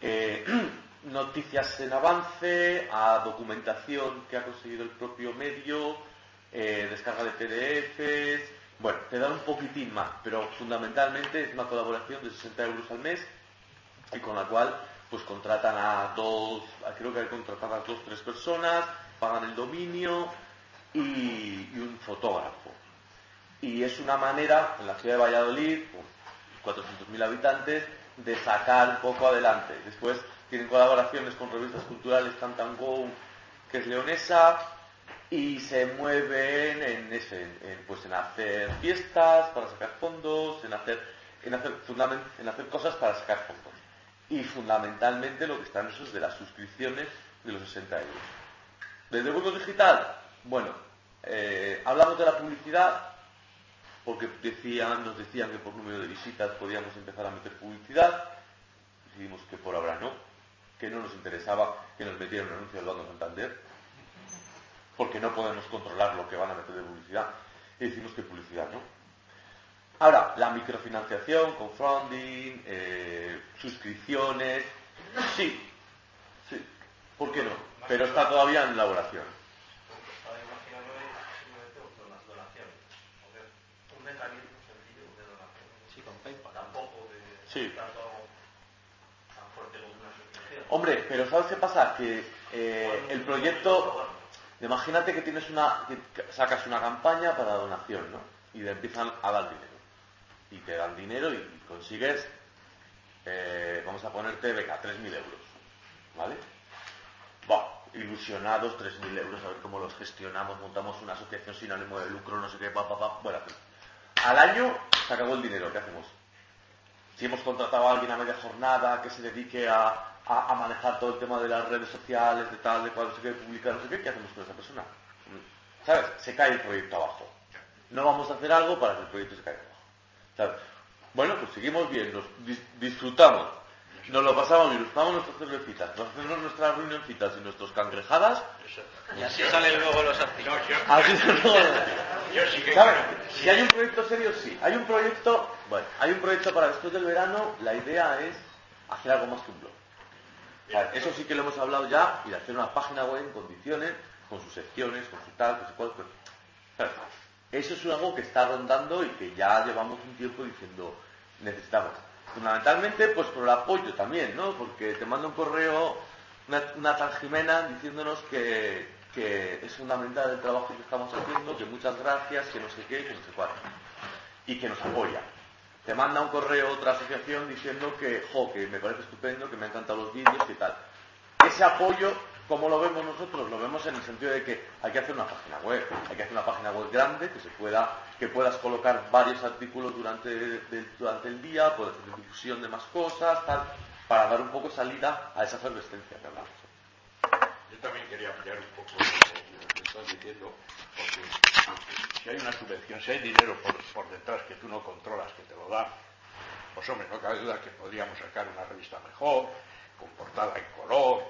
eh, <clears throat> noticias en avance, a documentación que ha conseguido el propio medio, eh, descarga de PDFs. Bueno, te da un poquitín más, pero fundamentalmente es una colaboración de 60 euros al mes y con la cual pues contratan a dos, creo que hay contratadas dos, tres personas, pagan el dominio y un fotógrafo. Y es una manera, en la ciudad de Valladolid, con 400.000 habitantes, de sacar un poco adelante. Después tienen colaboraciones con revistas culturales, Tantan Go, que es leonesa, y se mueven en, ese, pues en hacer fiestas para sacar fondos, en hacer, en hacer, en hacer cosas para sacar fondos. Y fundamentalmente lo que están eso es de las suscripciones de los 60 euros. Desde Burgos Digital, bueno, eh, hablamos de la publicidad porque decían, nos decían que por número de visitas podíamos empezar a meter publicidad. Decidimos que por ahora no, que no nos interesaba que nos metieran un anuncio del Banco Santander, porque no podemos controlar lo que van a meter de publicidad. Y decimos que publicidad no. Ahora, la microfinanciación, crowdfunding, eh, suscripciones, sí, sí, ¿por qué no? Pero está todavía en elaboración. Sí, con PayPal. Tampoco de Hombre, pero ¿sabes qué pasa? Que eh, el proyecto, imagínate que tienes una, que sacas una campaña para donación, ¿no? Y te empiezan a dar dinero. Y te dan dinero y consigues, eh, vamos a ponerte, beca, 3.000 euros, ¿vale? Buah, ilusionados, 3.000 euros, a ver cómo los gestionamos, montamos una asociación sin ánimo de lucro, no sé qué, pa, pa. Bueno, al año se acabó el dinero, ¿qué hacemos? Si hemos contratado a alguien a media jornada que se dedique a, a- a manejar todo el tema de las redes sociales, de tal, de cual, no sé qué, publicar, no sé qué, ¿qué hacemos con esa persona? ¿Sabes? Se cae el proyecto abajo. No vamos a hacer algo para que el proyecto se caiga abajo. ¿Sabes? Bueno, pues seguimos bien, nos dis- disfrutamos. Nos lo pasamos bien, nos nuestras cervecitas, nos hacemos nuestras reunioncitas y nuestras cangrejadas. Y así salen luego los artículos. Así son luego los Yo sí que ¿Sabes? Si hay un proyecto serio, sí. Hay un proyecto, bueno, hay un proyecto para después del verano, la idea es hacer algo más que un blog. Eso sí que lo hemos hablado ya, y de hacer una página web en condiciones, con sus secciones, con su tal, con su cual. Eso es algo que está rondando y que ya llevamos un tiempo diciendo necesitamos. Fundamentalmente, pues por el apoyo también, ¿no? Porque te manda un correo una, una tal Jimena diciéndonos que, que es fundamental el trabajo que estamos haciendo, que muchas gracias, que no sé qué, que no sé cuál. Y que nos apoya. Te manda un correo otra asociación diciendo que, jo, que me parece estupendo, que me han encantado los vídeos, que tal. Ese apoyo, ¿cómo lo vemos nosotros? Lo vemos en el sentido de que hay que hacer una página web, hay que hacer una página web grande, que se pueda, que puedas colocar varios artículos durante, durante el día, puedes hacer difusión de más cosas, tal, para dar un poco salida a esa efervescencia hablamos. Yo también quería ampliar un poco lo que estás diciendo, porque si hay una subvención, si hay dinero por, detrás que tú no controlas, que te lo dan, pues hombre, no cabe duda que podríamos sacar una revista mejor, con portada en color,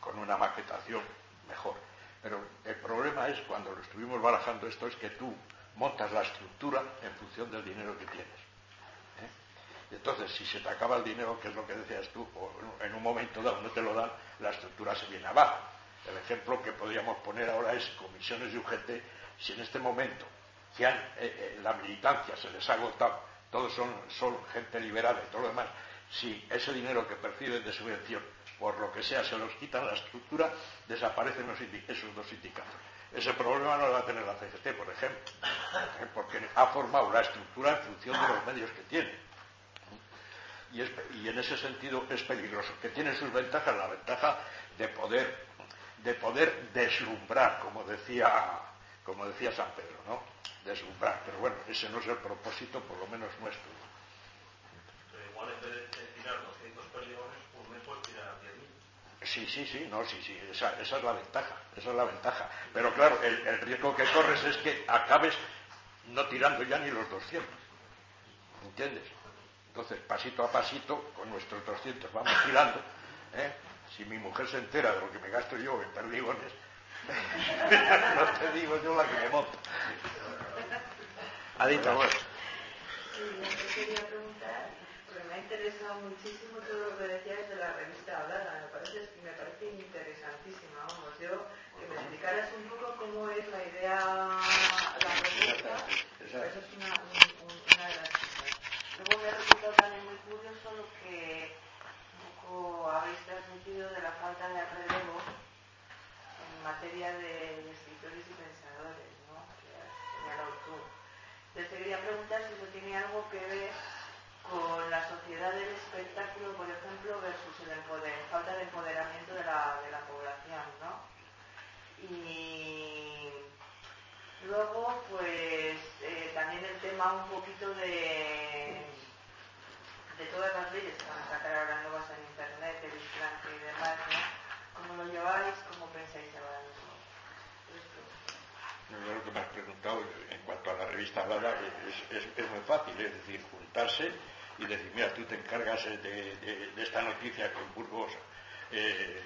con una maquetación mejor. Pero el problema es cuando lo estuvimos barajando esto, es que tú montas la estructura en función del dinero que tienes. Entonces, si se te acaba el dinero, que es lo que decías tú, o en un momento dado no te lo dan, la estructura se viene abajo. El ejemplo que podríamos poner ahora es comisiones de UGT, si en este momento que eh, eh, la militancia se les ha agotado, todos son, son gente liberada y todo lo demás, si ese dinero que perciben de subvención, por lo que sea, se los quitan la estructura, desaparecen los esos dos sindicatos. Ese problema no lo va a tener la CGT, por ejemplo, ¿eh? porque ha formado la estructura en función de los medios que tiene. Y, es y en ese sentido es peligroso, que tiene sus ventajas, la ventaja de poder, de poder deslumbrar, como decía, como decía San Pedro, ¿no? Deslumbrar, pero bueno, ese no es el propósito, por lo menos nuestro. Pero igual en vez de tirar 200 poligones, un mes tirar 10.000. Sí, sí, sí, no, sí, sí, esa, esa es la ventaja, esa es la ventaja. Pero claro, el, el riesgo que corres es que acabes no tirando ya ni los 200. ¿Entiendes? Entonces, pasito a pasito, con nuestros 200 vamos tirando. ¿eh? Si mi mujer se entera de lo que me gasto yo en perdigones, <laughs> no te digo yo la que me monto. Adita, bueno. Sí, yo quería preguntar, porque me ha interesado muchísimo todo lo que decías de la revista Hablada, me parece, me parece interesantísima, vamos, yo que me explicaras un poco cómo es la idea, la revista, eso es una, un- un- una luego me ha resultado también muy curioso lo que un poco habéis transmitido de la falta de relevo en materia de, escritores y pensadores, ¿no? Que has señalado tú. Te quería preguntar si eso tiene algo que ver con la sociedad del espectáculo, por ejemplo, versus el empoder, falta de empoderamiento de la, de la población, ¿no? Y luego, pues, eh, también el tema un poquito de, de todas las leyes que van a sacar ahora nuevas en Internet, de vigilancia y demás, ¿no? ¿Cómo lo lleváis? ¿Cómo pensáis llevar esto? Yo lo que me has preguntado en cuanto a la revista hablada es, es- muy fácil, es decir, juntarse y decir, mira, tú te encargas de, de- de esta noticia que en Burgos eh,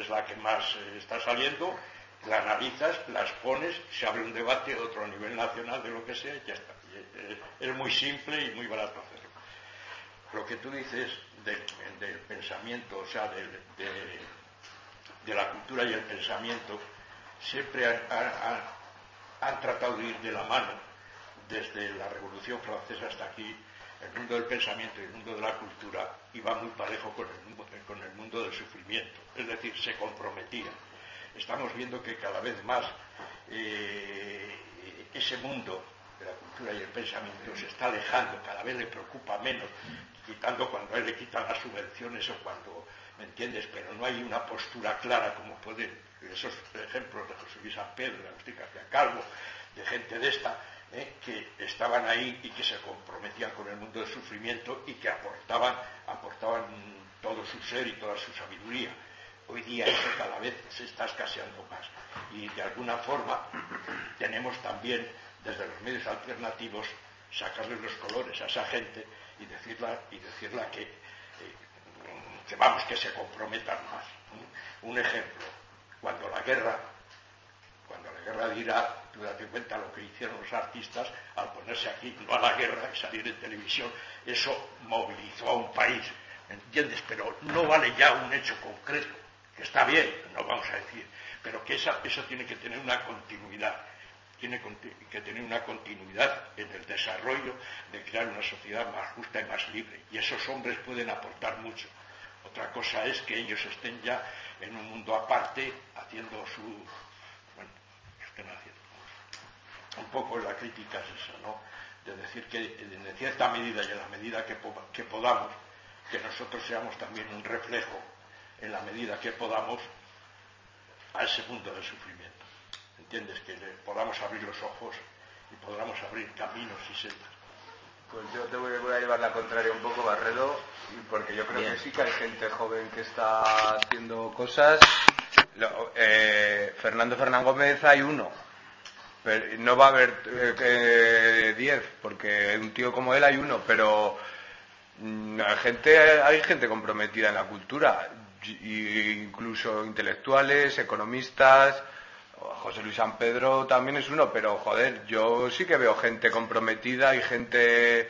es la que más eh, está saliendo, la analizas, la expones, se abre un debate a otro nivel nacional de lo que sea y ya está. Es muy simple y muy barato hacerlo. Lo que tú dices de- del pensamiento, o sea, de, la cultura y el pensamiento, siempre han tratado de ir de la mano desde la Revolución Francesa hasta aquí, el mundo del pensamiento y el mundo de la cultura iba muy parejo con el, mundo- con el mundo del sufrimiento, es decir, se comprometían. Estamos viendo que cada vez más eh, ese mundo de la cultura y el pensamiento se está alejando, cada vez le preocupa menos, quitando cuando él le quitan las subvenciones o cuando, ¿me entiendes? Pero no hay una postura clara como pueden esos ejemplos de José Luis San Pedro, de Agustín García Calvo, de gente de esta, ¿eh? que estaban ahí y que se comprometían con el mundo del sufrimiento y que aportaban, aportaban todo su ser y toda su sabiduría. Hoy día eso cada vez se está escaseando más y de alguna forma tenemos también desde los medios alternativos sacarle los colores a esa gente y decirla, y decirla que, vamos, que se comprometan más. Un ejemplo, cuando la guerra, cuando la guerra de Irak, tú date cuenta lo que hicieron los artistas al ponerse aquí, no a la guerra y salir en televisión, eso movilizó a un país, ¿me entiendes? Pero no vale ya un hecho concreto, que está bien, no vamos a decir, pero que esa- eso tiene que tener una continuidad tiene que tener una continuidad en el desarrollo de crear una sociedad más justa y más libre. Y esos hombres pueden aportar mucho. Otra cosa es que ellos estén ya en un mundo aparte haciendo su... Bueno, estén haciendo. Un poco la crítica es esa, ¿no? De decir que en cierta medida y en la medida que, que podamos, que nosotros seamos también un reflejo, en la medida que podamos, a ese mundo del sufrimiento. ¿Entiendes? Que le podamos abrir los ojos y podamos abrir caminos y sendas. Pues yo te voy, voy a llevar la contraria un poco, Barredo, porque yo creo Bien. que sí que hay gente joven que está haciendo cosas. Lo- eh, Fernando Fernán Gómez hay uno, pero no va a haber eh, que diez, porque un tío como él hay uno, pero mm, hay gente, hay gente comprometida en la cultura, incluso intelectuales, economistas. José Luis San Pedro también es uno, pero joder, yo sí que veo gente comprometida y gente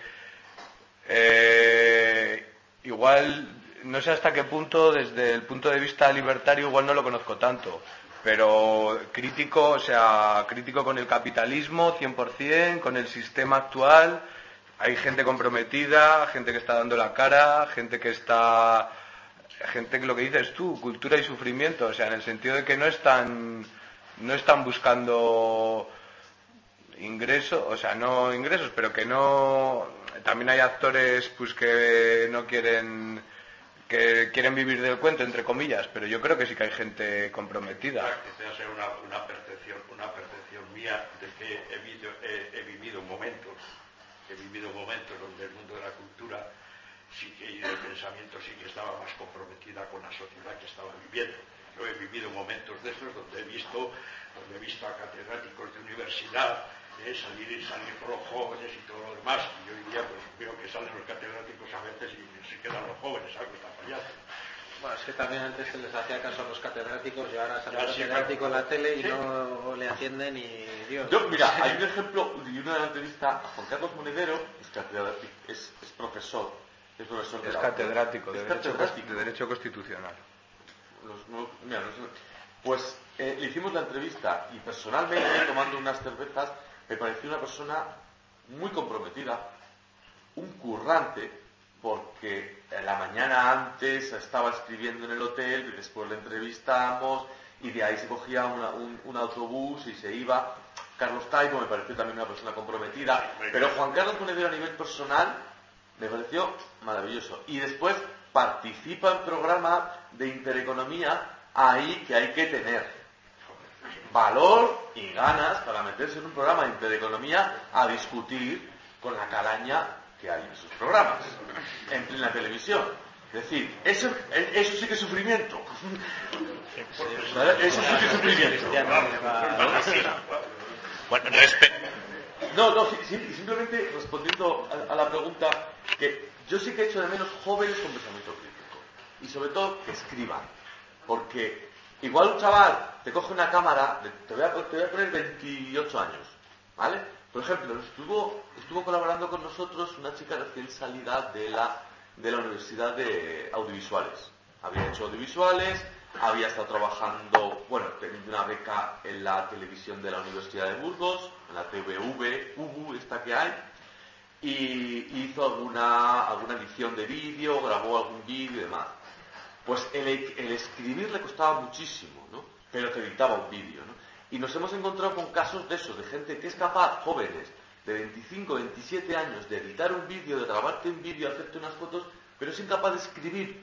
eh, igual, no sé hasta qué punto, desde el punto de vista libertario, igual no lo conozco tanto, pero crítico, o sea, crítico con el capitalismo, 100%, con el sistema actual. Hay gente comprometida, gente que está dando la cara, gente que está. gente que lo que dices tú, cultura y sufrimiento, o sea, en el sentido de que no están. No están buscando ingresos, o sea, no ingresos, pero que no. También hay actores pues que no quieren que quieren vivir del cuento, entre comillas, pero yo creo que sí que hay gente comprometida. Quizás sea una, una percepción, una percepción mía de que he, vivido- he- vivido momentos, he vivido momentos donde el mundo de la cultura sí que, y del pensamiento sí que estaba más comprometida con la sociedad que estaba viviendo. Yo he vivido momentos de esos donde he visto, donde he visto a catedráticos de universidad eh, salir y salir por los jóvenes y todo lo demás. Y hoy día pues veo que salen los catedráticos a veces y se quedan los jóvenes, algo está fallando. Bueno, es que también antes se les hacía caso a los catedráticos y ahora sale Ya, el catedrático en la tele y Sí. no le atienden y Dios. Yo, mira, <laughs> hay un ejemplo y una entrevista a Juan Carlos Monedero, es, catedrático, es, es profesor, es profesor de Es la- catedrático de es derecho, catedrático. de derecho constitucional. Pues eh, le hicimos la entrevista y personalmente, tomando unas cervezas, me pareció una persona muy comprometida, un currante, porque la mañana antes estaba escribiendo en el hotel, y después le entrevistamos, y de ahí se cogía un autobús y se iba. Carlos Taibo me pareció también una persona comprometida, pero Juan Carlos Monedero a nivel personal me pareció maravilloso. Y después participa en programas de intereconomía ahí que hay que tener valor y ganas para meterse en un programa de intereconomía a discutir con la calaña que hay en sus programas, en plena televisión. Es decir, eso, eso sí que es sufrimiento. Eso sí que es sufrimiento. Bueno. No, no, simplemente respondiendo a, la pregunta, que yo sí que he hecho de menos jóvenes con pensamiento. Y sobre todo que escriban. Porque igual un chaval te coge una cámara, de- te voy a, te voy a poner 28 años, ¿vale? Por ejemplo, estuvo, estuvo colaborando con nosotros una chica recién salida de la, de la Universidad de Audiovisuales. Había hecho audiovisuales, había estado trabajando, bueno, teniendo una beca en la televisión de la Universidad de Burgos, en la TVV, UBU, esta que hay, y hizo alguna, alguna edición de vídeo, grabó algún vídeo y demás. Pues el, el escribir le costaba muchísimo, ¿no? Pero te editaba un vídeo, ¿no? Y nos hemos encontrado con casos de esos, de gente que es capaz, jóvenes, de 25, 27 años, de editar un vídeo, de grabarte un vídeo, hacerte unas fotos, pero es incapaz de escribir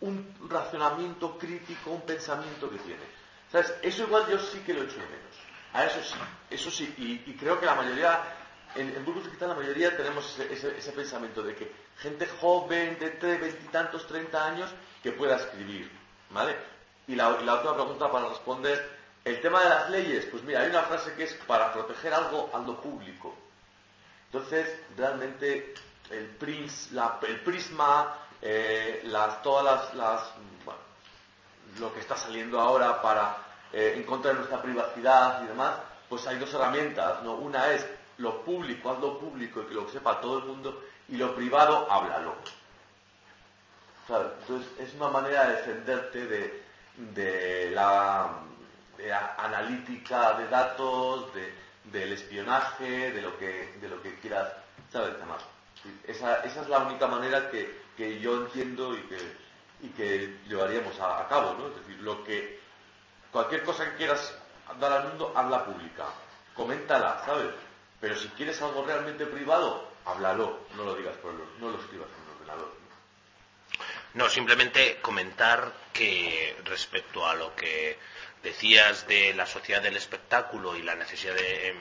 un razonamiento crítico, un pensamiento que tiene. ¿Sabes? Eso igual yo sí que lo echo de menos. A eso sí, eso sí. Y, creo que la mayoría, en, en Burgos Digital la mayoría tenemos ese, ese- ese pensamiento de que gente joven de veintitantos, treinta años que pueda escribir. ¿Vale? Y la, y la otra pregunta para responder, el tema de las leyes, pues mira, hay una frase que es para proteger algo, algo público. Entonces, realmente, el, el prisma, eh, las, todas las, las- bueno, lo que está saliendo ahora para eh, en contra de nuestra privacidad y demás, pues hay dos herramientas, ¿no? Una es lo público, hazlo público y que lo sepa todo el mundo, y lo privado, háblalo. ¿Sabes? Entonces, es una manera de defenderte de, la, analítica de datos, de- del espionaje, de lo que, de lo que quieras, ¿sabes? Esa, es la única manera que, que yo entiendo y que, y que llevaríamos a, cabo, ¿no? Es decir, lo que, cualquier cosa que quieras dar al mundo, hazla pública, coméntala, ¿sabes? Pero si quieres algo realmente privado, háblalo, no lo digas por el, no lo escribas en un ordenador. No, simplemente comentar que respecto a lo que decías de la sociedad del espectáculo y la necesidad de,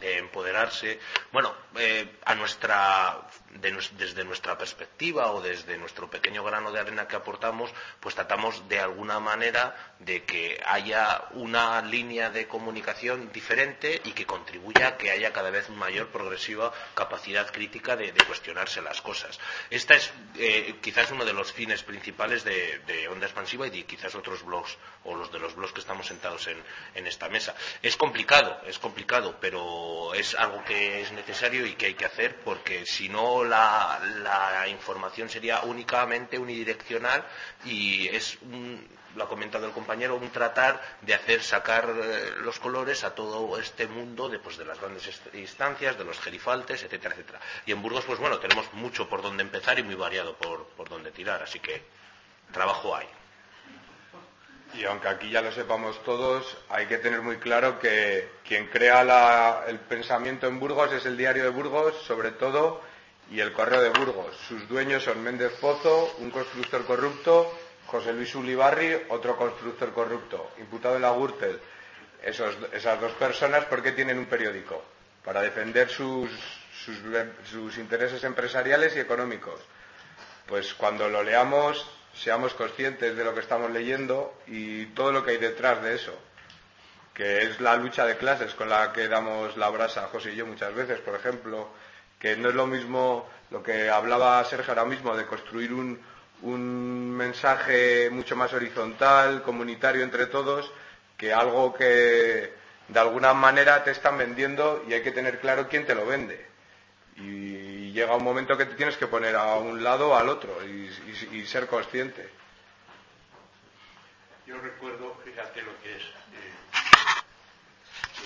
de empoderarse, bueno, eh, a nuestra, de desde nuestra perspectiva o desde nuestro pequeño grano de arena que aportamos, pues tratamos de alguna manera de que haya una línea de comunicación diferente y que contribuya a que haya cada vez mayor progresiva capacidad crítica de, de cuestionarse las cosas. Esta es eh, quizás uno de los fines principales de, de Onda Expansiva y de quizás otros blogs o los de los blogs que estamos sentados en, en esta mesa. Es complicado, es complicado, pero es algo que es necesario y que hay que hacer porque si no la, la información sería únicamente unidireccional y es un- lo ha comentado el compañero, un tratar de hacer sacar eh, los colores a todo este mundo de, pues, de las grandes instancias, de los gerifaltes, etcétera, etcétera. Y en Burgos, pues bueno, tenemos mucho por donde empezar y muy variado por, por donde tirar, así que trabajo hay. Y aunque aquí ya lo sepamos todos, hay que tener muy claro que quien crea el pensamiento en Burgos es el diario de Burgos, sobre todo, y el correo de Burgos. Sus dueños son Méndez Pozo, un constructor corrupto, José Luis Ulibarri, otro constructor corrupto, imputado en la Gürtel. Esas dos personas, ¿por qué tienen un periódico? Para defender sus, sus intereses empresariales y económicos. Pues cuando lo leamos, seamos conscientes de lo que estamos leyendo y todo lo que hay detrás de eso, que es la lucha de clases con la que damos la brasa José y yo muchas veces, por ejemplo, que no es lo mismo lo que hablaba Sergio ahora mismo de construir un, un mensaje mucho más horizontal, comunitario entre todos, que algo que de alguna manera te están vendiendo y hay que tener claro quién te lo vende. Y llega un momento que te tienes que poner a un lado o al otro y, ser consciente. Yo recuerdo, fíjate lo que es,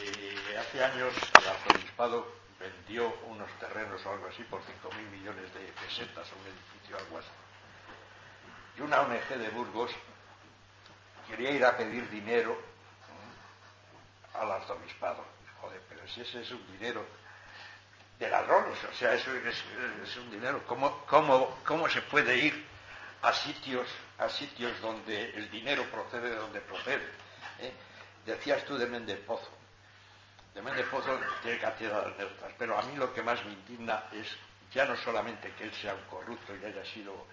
eh, que hace años el arzobispado vendió unos terrenos o algo así por 5.000 millones de pesetas a un edificio, algo así. Y una ONG de Burgos quería ir a pedir dinero al arzobispado. Joder, pero si ese es un dinero de ladrones, o sea, eso es, un dinero. ¿Cómo, cómo, ¿Cómo se puede ir a sitios, a sitios donde el dinero procede de donde procede? eh? Decías tú de Méndez Pozo. de Méndez Pozo tiene cátedras neutras, pero a mí lo que más me indigna es ya no solamente que él sea un corrupto y haya sido,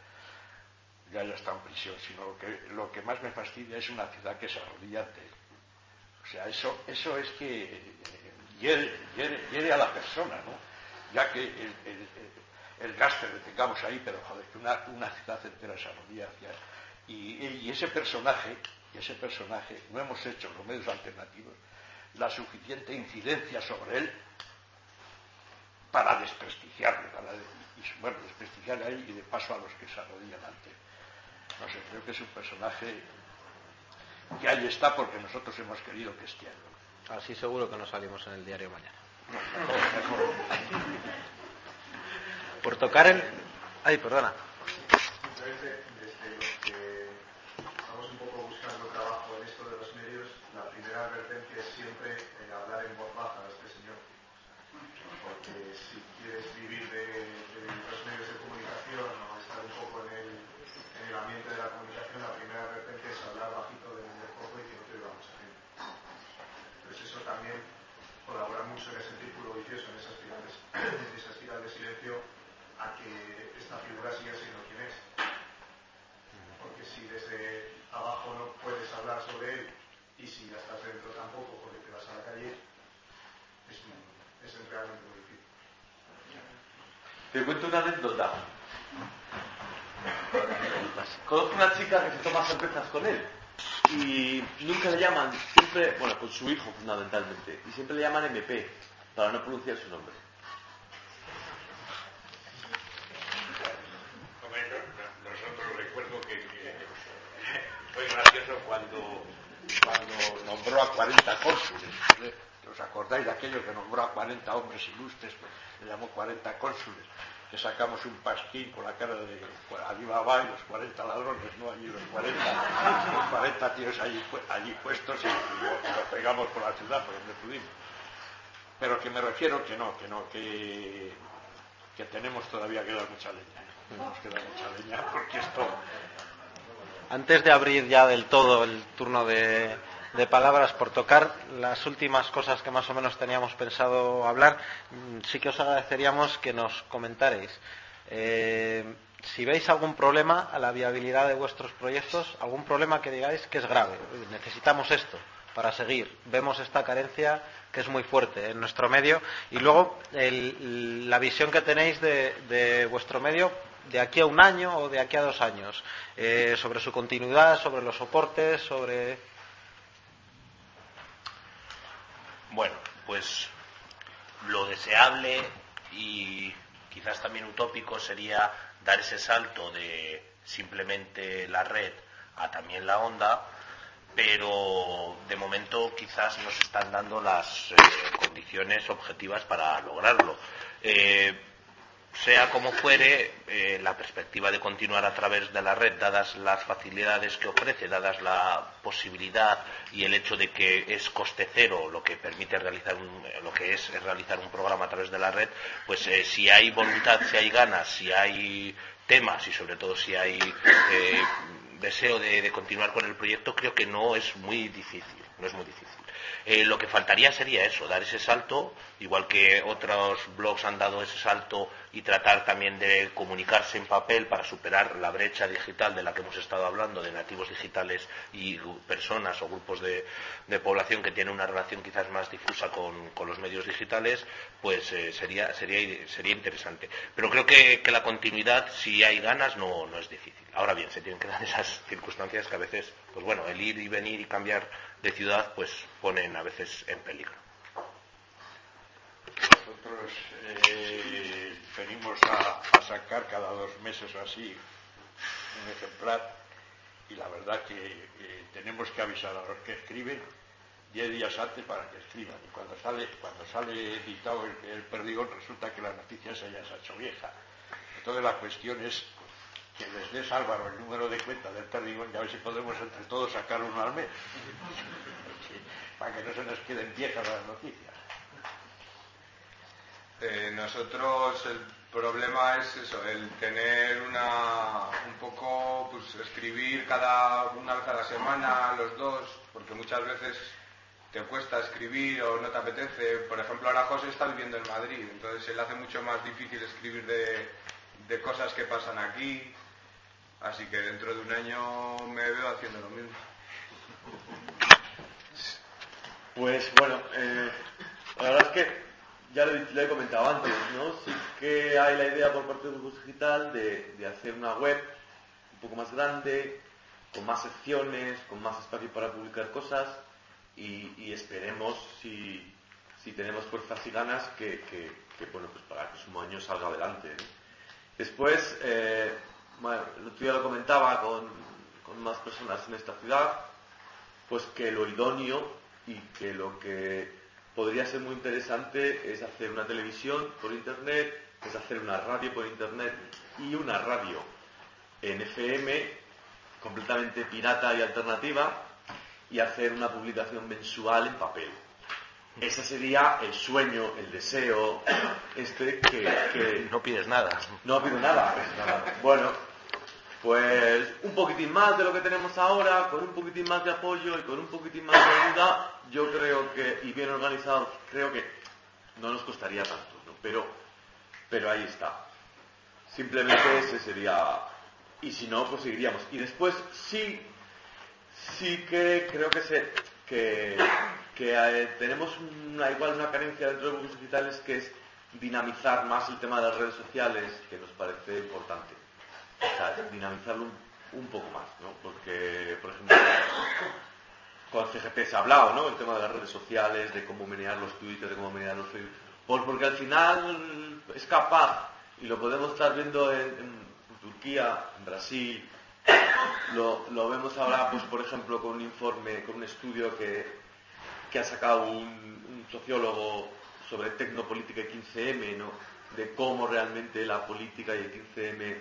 ya haya estado en prisión, sino lo que, lo que más me fastidia es una ciudad que se arrodilla ante él. O sea, eso, eso es que eh, hiere, hiere- hiere a la persona, ¿no? Ya que el, el, el- que tengamos ahí, pero joder, que una, una ciudad entera se arrodilla hacia él. Y, ese personaje, y ese personaje, no hemos hecho los medios alternativos la suficiente incidencia sobre él para desprestigiarle, para, y, bueno, desprestigiarle a él y de paso a los que se arrodillan ante él. No sé, creo que es un personaje que ahí está porque nosotros hemos querido que esté ahí. Así seguro que no salimos en el diario mañana. Por tocar el... Ay, perdona. Simplemente, desde los que estamos un poco buscando trabajo en esto de los medios, la primera advertencia es siempre eh, hablar en voz baja a este señor. Porque si quieres vivir de, de los medios de comunicación o estar un poco en el, en el ambiente de la comunicación, la primera advertencia es hablar bajito de vender poco y que no te oiga mucha gente. Entonces eso también colabora mucho en ese círculo vicioso, en esa espiral de, en esa espiral de silencio, a que esta figura siga siendo quien es. Porque si desde abajo no puedes hablar sobre él y si ya estás dentro tampoco porque te vas a la calle, es, es realmente muy difícil. Te cuento una anécdota. Conozco una chica que se toma cervezas con él y nunca le llaman, siempre, bueno, con su hijo fundamentalmente, y siempre le llaman MP para no pronunciar su nombre. Hombre, no- no- Nosotros recuerdo que, que cuando, nombró a 40 cónsules. ¿eh? ¿Os acordáis de aquello que nombró a 40 hombres ilustres? Pues, le llamó 40 cónsules. Que sacamos un pasquín con la cara de Alibaba y los 40 ladrones, ¿no? Allí los 40, los 40 tíos allí, allí puestos y, y lo, y lo pegamos por la ciudad por donde pudimos. Pero que me refiero que no, que no, que, que tenemos todavía que dar mucha leña. ¿eh? Tenemos que dar mucha leña porque esto Antes de abrir ya del todo el turno de, palabras por tocar las últimas cosas que más o menos teníamos pensado hablar, mm, sí que os agradeceríamos que nos comentarais. eh, si veis algún problema a la viabilidad de vuestros proyectos, algún problema que digáis que es grave, "Uy, necesitamos esto para seguir, vemos esta carencia que es muy fuerte en nuestro medio y luego la visión que tenéis de vuestro medio de aquí a un año o de aquí a dos años, eh, sobre su continuidad, sobre los soportes, sobre... Bueno, pues lo deseable y quizás también utópico sería dar ese salto de simplemente la red a también la onda, pero de momento quizás no se están dando las eh, condiciones objetivas para lograrlo. Eh, sea como fuere, eh, la perspectiva de continuar a través de la red, dadas las facilidades que ofrece, dadas la posibilidad y el hecho de que es coste cero lo que permite realizar un- lo que es realizar un programa a través de la red, pues eh, si hay voluntad, si hay ganas, si hay temas y sobre todo si hay eh, deseo de, de continuar con el proyecto, creo que no es muy difícil, no es muy difícil. Eh, lo que faltaría sería eso, dar ese salto, igual que otros blogs han dado ese salto y tratar también de comunicarse en papel para superar la brecha digital de la que hemos estado hablando, de nativos digitales y personas o grupos de, de población que tienen una relación quizás más difusa con, con los medios digitales, pues eh, sería, sería, sería interesante. Pero creo que, que la continuidad, si hay ganas, no, no es difícil. Ahora bien, se tienen que dar esas circunstancias que a veces, pues bueno, el ir y venir y cambiar de ciudad, pues ponen a veces en peligro. Nosotros eh, venimos a, a sacar cada dos meses así un ejemplar y la verdad que tenemos que avisar a los que escriben diez días antes para que escriban y cuando sale cuando sale editado el, perdigón resulta que la noticia se ha hecho vieja. Entonces la cuestión es que les des Álvaro el número de cuenta del perdigón y a ver si podemos entre todos sacar uno al mes. Para que no se nos queden viejas las noticias. Eh, nosotros el problema es eso, el tener una un poco, pues escribir cada una vez a la semana los dos, porque muchas veces te cuesta escribir o no te apetece. Por ejemplo, ahora José está viviendo en Madrid, entonces le hace mucho más difícil escribir de, de cosas que pasan aquí. Así que dentro de un año me veo haciendo lo mismo. Pues bueno, eh, la verdad es que ya lo, he- comentado antes, ¿no? Sí que hay la idea por parte de Bus Digital de, de hacer una web un poco más grande, con más secciones, con más espacio para publicar cosas y, esperemos si, si tenemos fuerzas y ganas que, que- que, bueno, pues para el próximo año salga adelante. Después, eh, bueno, el otro día lo comentaba con, con más personas en esta ciudad, pues que lo idóneo y que lo que podría ser muy interesante es hacer una televisión por internet, es hacer una radio por internet y una radio en FM completamente pirata y alternativa y hacer una publicación mensual en papel. Ese sería el sueño, el deseo, este que... que- No pides nada. no pido nada. Bueno, pues un poquitín más de lo que tenemos ahora, con un poquitín más de apoyo y con un poquitín más de ayuda, yo creo que, y bien organizado, creo que no nos costaría tanto, ¿no? Pero, pero ahí está. Simplemente ese sería, y si no, pues seguiríamos. Y después sí, sí que creo que se, que, eh, tenemos igual una carencia dentro de grupos digitales que es dinamizar más el tema de las redes sociales, que nos parece importante. O sea, dinamizarlo un, poco más, ¿no? Porque, por ejemplo, con CGP se ha hablado, ¿no? El tema de las redes sociales, de cómo menear los Twitter, de cómo menear los Facebook. Por- porque al final es capaz, y lo podemos estar viendo en, Turquía, en Brasil, lo, lo vemos ahora, pues por ejemplo, con un informe, con un estudio que, que ha sacado un, un sociólogo sobre tecnopolítica y 15M, ¿no? De cómo realmente la política y el 15M,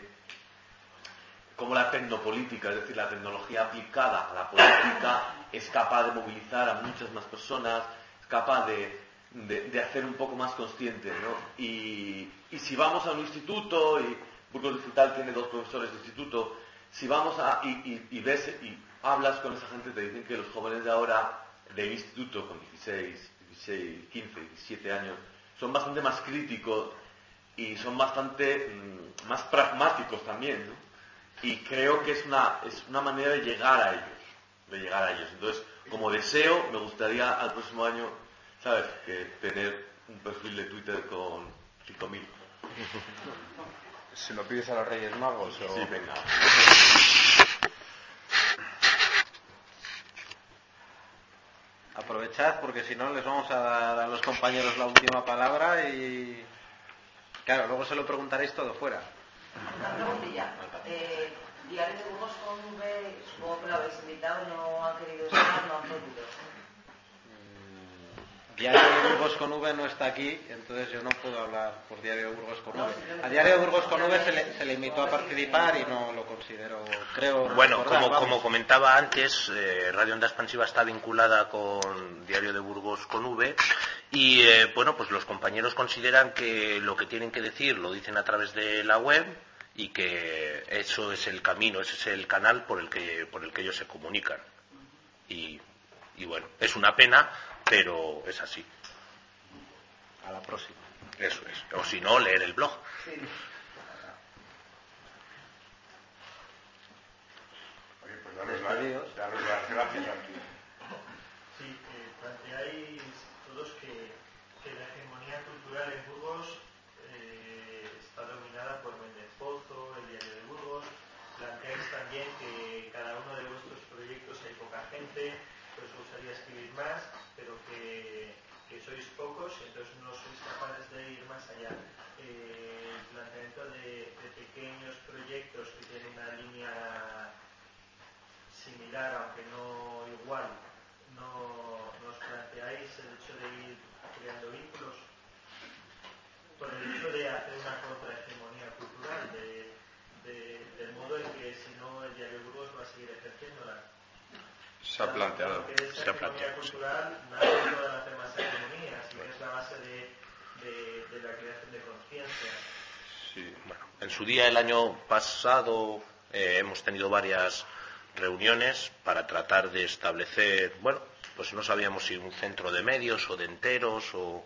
cómo la tecnopolítica, es decir, la tecnología aplicada a la política, es capaz de movilizar a muchas más personas, es capaz de, hacer un poco más consciente, ¿no? Y, si vamos a un instituto, y Burgos Digital tiene dos profesores de instituto, si vamos a, y ves y hablas con esa gente, te dicen que los jóvenes de ahora del instituto con 16, 16, 15, 17 años son bastante más críticos y son bastante mm, más pragmáticos también, ¿no? Y creo que es una, es una manera de llegar a ellos, de llegar a ellos. Entonces, como deseo, me gustaría al próximo año, ¿sabes?, que tener un perfil de Twitter con 5.000. ¿Se lo pides a los Reyes Magos? O... Sí, venga. Aprovechad porque si no les vamos a dar a los compañeros la última palabra y claro, luego se lo preguntaréis todo fuera. Una preguntilla. Eh, Diario de Burgos con V, supongo que lo habéis invitado, no han querido estar, no han podido. Diario de Burgos con V no está aquí, entonces yo no puedo hablar por Diario de Burgos con V. A Diario de Burgos con V se le, se le invitó a participar y no lo considero, creo. Bueno, recordar, como, como comentaba antes, eh, Radio Onda Expansiva está vinculada con Diario de Burgos con V y eh, bueno, pues los compañeros consideran que lo que tienen que decir lo dicen a través de la web y que eso es el camino, ese es el canal por el que, por el que ellos se comunican. Y, y bueno, es una pena, pero es así. A la próxima. Eso es. O si no, leer el blog. Oye, pues daros, la- Despedidos. daros las gracias aquí. Sí, eh, planteáis todos que, que la hegemonía cultural en Burgos eh, está dominada por Méndez Pozo, el diario de Burgos. Planteáis también que cada uno de vuestros proyectos hay poca gente, os escribir más, pero que, sois pocos, entonces no sois capaces de ir más allá. Eh, el planteamiento de, pequeños proyectos que tienen una línea similar, aunque no igual, no nos planteáis el hecho de ir creando vínculos por el hecho de hacer una contrahegemonía cultural, de- del modo en que si no el diario Burgos va a seguir ejerciéndola. Se ha planteado. Se ha planteado. cultural nadie puede hacer más hegemonía, así que es la base de, de- de la creación de conciencia. Sí, bueno, en su día el año pasado eh, hemos tenido varias reuniones para tratar de establecer, bueno, pues no sabíamos si un centro de medios o de enteros o,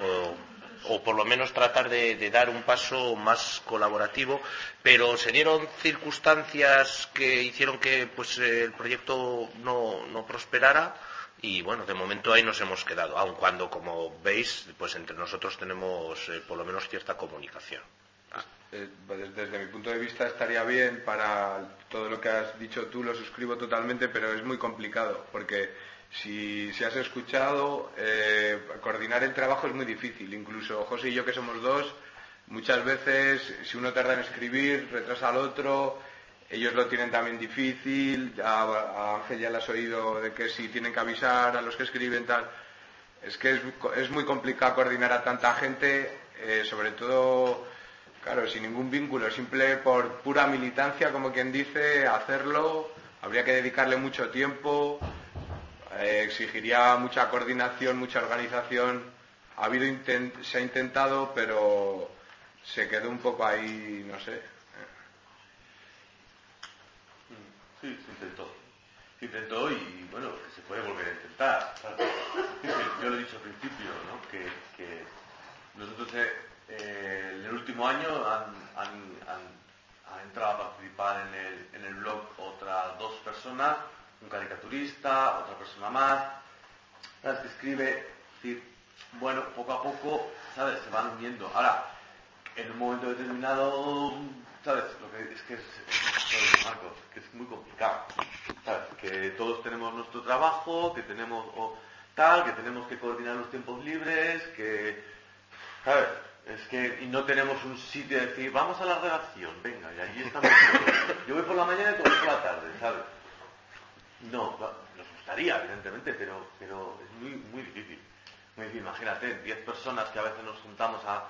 o- o por lo menos tratar de, dar un paso más colaborativo, pero se dieron circunstancias que hicieron que pues el proyecto no, no prosperara y bueno, de momento ahí nos hemos quedado, aun cuando como veis, pues entre nosotros tenemos eh, por lo menos cierta comunicación. Eh, pues desde mi punto de vista estaría bien para todo lo que has dicho tú, lo suscribo totalmente, pero es muy complicado, porque si, si has escuchado, eh, coordinar el trabajo es muy difícil. Incluso José y yo, que somos dos, muchas veces, si uno tarda en escribir, retrasa al otro, ellos lo tienen también difícil, a, Ángel ya le has oído de que si tienen que avisar a los que escriben tal. Es que es, es muy complicado coordinar a tanta gente, eh, sobre todo, claro, sin ningún vínculo, simple por pura militancia, como quien dice, hacerlo, habría que dedicarle mucho tiempo, eh, exigiría mucha coordinación, mucha organización. Ha habido inten- se ha intentado, pero se quedó un poco ahí, no sé. Sí, se intentó. Se intentó y bueno, que se puede volver a intentar. Yo lo he dicho al principio, ¿no? que, que nosotros eh, eh, en el último año han, han- han- han entrado a participar en el, en el blog otras dos personas, un caricaturista, otra persona más, ¿sabes? que escribe, es decir, bueno, poco a poco, ¿sabes? Se van uniendo. Ahora, en un momento determinado, ¿sabes? Lo que es que es, Marcos, que es muy complicado, ¿sabes? Que todos tenemos nuestro trabajo, que tenemos tal, que tenemos que coordinar los tiempos libres, que, ¿sabes? Es que y no tenemos un sitio de decir, vamos a la redacción, venga, y allí estamos. Yo voy por la mañana y tú por la tarde, ¿sabes? No, nos gustaría, evidentemente, pero, pero es muy, muy difícil. Muy difícil. Imagínate, 10 personas que a veces nos juntamos a,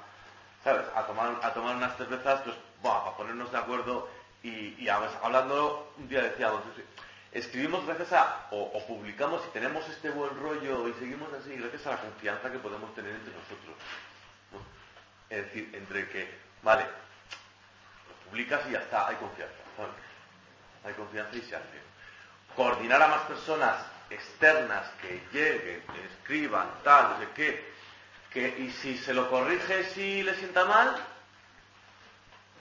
¿sabes? A tomar, a tomar unas cervezas, pues, buah, para ponernos de acuerdo y, y a veces, hablando, un día decíamos, es- escribimos gracias a, o, publicamos y tenemos este buen rollo y seguimos así gracias a la confianza que podemos tener entre nosotros. ¿no? Es decir, entre que, vale, lo publicas y ya está, hay confianza. Hay confianza y se hace. Coordinar a más personas externas que lleguen, escriban, tal, no sé qué, que, y si se lo corrige si le sienta mal,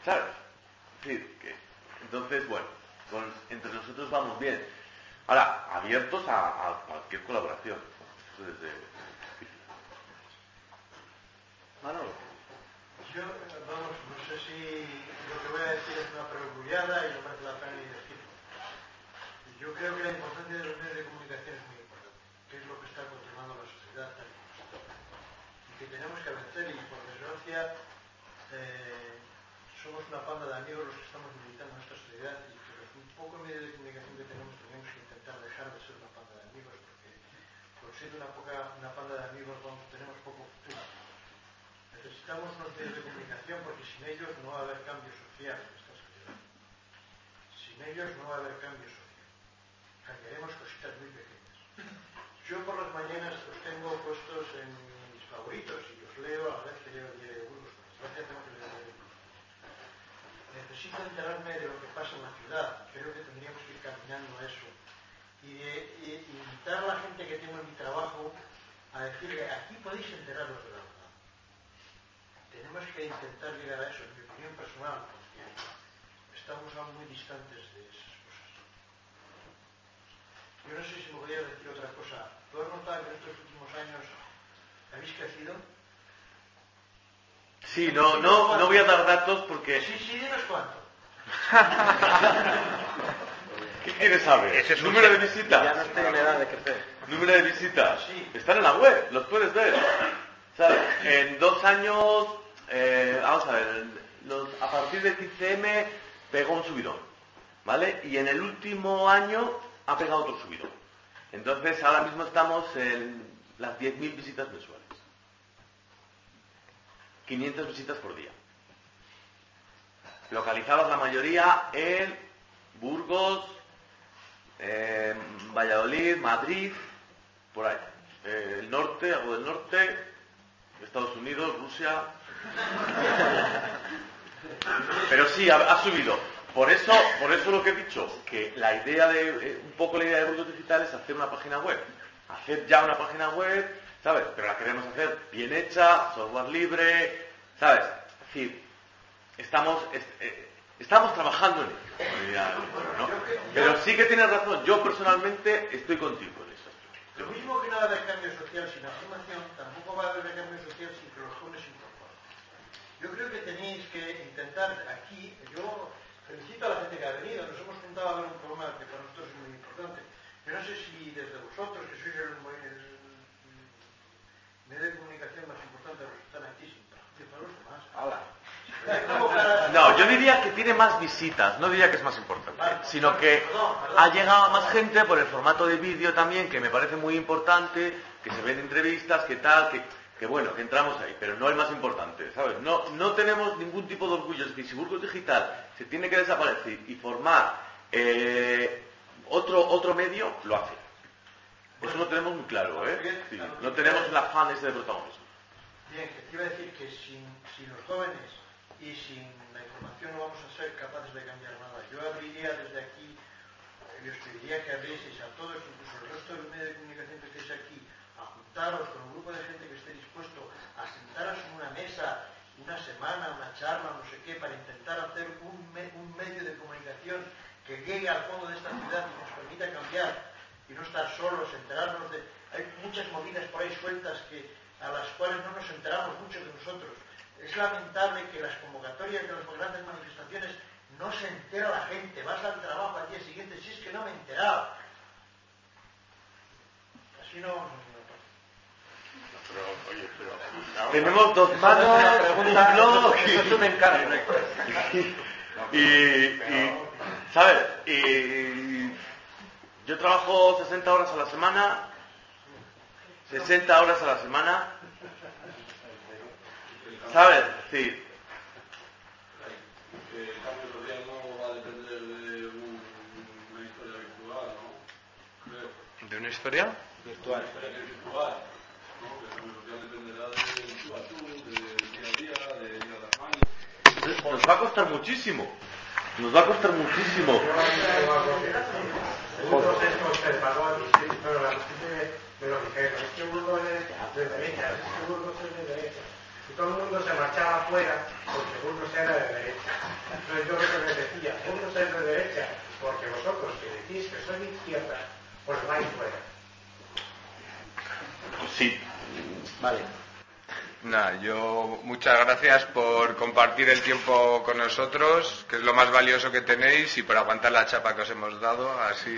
¿sabes? Es decir, que, entonces, bueno, entre nosotros vamos bien. Ahora, abiertos a, cualquier colaboración. Manolo. Yo, eh, vamos, no sé si lo que voy a decir es una perogrullada y no merece la pena ni decirlo. Yo creo que la importancia de los medios de comunicación es muy importante, que es lo que está controlando la sociedad tal y como está. Y que tenemos que vencer y por desgracia eh, somos una panda de amigos los que estamos militando en esta sociedad y que los un poco medios de comunicación que tenemos tenemos que intentar dejar de ser una panda de amigos porque por ser una, panda de amigos tenemos poco futuro. Necesitamos unos medios de comunicación porque sin ellos no va a haber cambio social en esta sociedad. Sin ellos no va a haber cambio social. Cambiaremos cositas muy pequeñas. Yo por las mañanas los tengo puestos en mis favoritos y los leo a la vez que leo el diario de Burgos. Desgracia tengo que leer el diario. Necesito enterarme de lo que pasa en la ciudad. Creo que tendríamos que ir caminando a eso. Y, de- invitar a la gente que tengo en mi trabajo a decirle, aquí podéis enteraros de la verdad. Tenemos que intentar llegar a eso, en mi opinión personal, porque estamos aún muy distantes de cosas. Yo no sé si me voy a decir otra cosa. ¿Tú has notado que en estos últimos años habéis crecido? Sí, no, no, no voy a dar datos porque... Sí, sí, dinos cuánto. <laughs> ¿Qué quieres saber? Ese es un ¿Número de visitas? Ya no estoy en edad de crecer. ¿Número de visitas? Están en la web, los puedes ver. ¿Sabes? En dos años, eh, vamos a ver, los- a partir del 15M pegó un subidón, ¿vale? Y en el último año ha pegado otro subidón. Entonces ahora mismo estamos en las 10.000 visitas mensuales. 500 visitas por día. Localizadas la mayoría en Burgos, Valladolid, Madrid, por ahí. Eh, el norte, algo del norte, Estados Unidos, Rusia. <laughs> Pero sí, ha subido. Por eso, por eso lo que he dicho, que la idea de, eh, un poco la idea de Burgos Digital es hacer una página web. hacer ya una página web, ¿sabes? Pero la queremos hacer bien hecha, software libre, ¿sabes? Es decir, estamos, eh, estamos trabajando en ello. ¿no? Pero sí que tienes razón, yo personalmente estoy contigo en eso. Lo mismo que nada de cambio social sin afirmación, tampoco va a haber cambio social sin que los jóvenes se incorporen. Yo creo que tenéis que intentar aquí, yo felicito a la gente que ha venido, nos hemos juntado a ver un programa que para nosotros es muy importante. Yo no sé si desde vosotros, que sois el, medio de comunicación más importante los que están aquí, sin perjuicio para los demás. No, yo diría que tiene más visitas, no diría que es más importante, sino que ha llegado a más gente por el formato de vídeo también, que me parece muy importante, que se ven entrevistas, que tal, que, que bueno, que entramos ahí, pero no es más importante, ¿sabes? No, no tenemos ningún tipo de orgullo, es decir, si Burgos Digital se tiene que desaparecer y formar eh, otro, otro medio, lo hace. Eso lo tenemos muy claro, ¿eh? Sí, no tenemos el afán ese de protagonismo. Bien, que te iba a decir que sin, sin los jóvenes y sin la información no vamos a ser capaces de cambiar nada. Yo abriría desde aquí, yo os pediría que abrieseis a todos, incluso el resto del medio de comunicación que estéis aquí, juntaros con un grupo de gente que esté dispuesto a sentaros en una mesa una semana, una charla, no sé qué, para intentar hacer un, me, un medio de comunicación que llegue al fondo de esta ciudad y nos permita cambiar y no estar solos, enterarnos de... Hay muchas movidas por ahí sueltas que, a las cuales no nos enteramos muchos de nosotros. Es lamentable que las convocatorias de las grandes manifestaciones no se entera la gente. Vas al trabajo al día siguiente, si es que no me he enterado. Así no pero, oye, pero, Tenemos dos manos, <laughs> un blog <laughs> Eso es un encargo. <laughs> y, y, ¿sabes? Y yo trabajo 60 horas a la semana, 60 horas a la semana, ¿sabes? Sí. El cambio social no va a depender de un- una historia virtual, Nos va a costar muchísimo. Nos va a costar muchísimo. Y todo el mundo se marchaba afuera porque Burgos era de derecha. Entonces yo lo que les decía, Burgos es de derecha, porque vosotros que decís que sois de izquierda, pues vais fuera. Sí. Vale. Nada, yo muchas gracias por compartir el tiempo con nosotros, que es lo más valioso que tenéis, y por aguantar la chapa que os hemos dado, así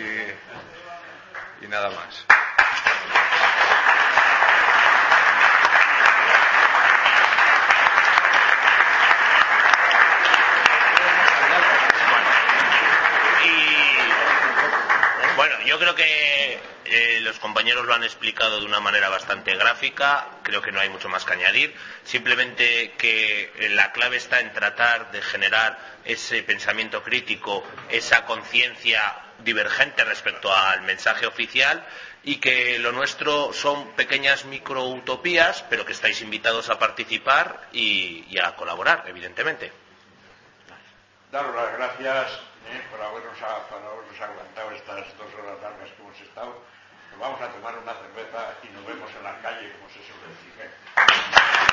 y nada más. Bueno, yo creo que eh, los compañeros lo han explicado de una manera bastante gráfica, creo que no hay mucho más que añadir, simplemente que eh, la clave está en tratar de generar ese pensamiento crítico, esa conciencia divergente respecto al mensaje oficial y que lo nuestro son pequeñas microutopías, pero que estáis invitados a participar y, a colaborar, evidentemente. daros las gracias eh, por habernos, a, por habernos aguantado estas dos horas largas que hemos estado. Nos vamos a tomar una cerveza y nos vemos en la calle, como se suele decir. ¿eh?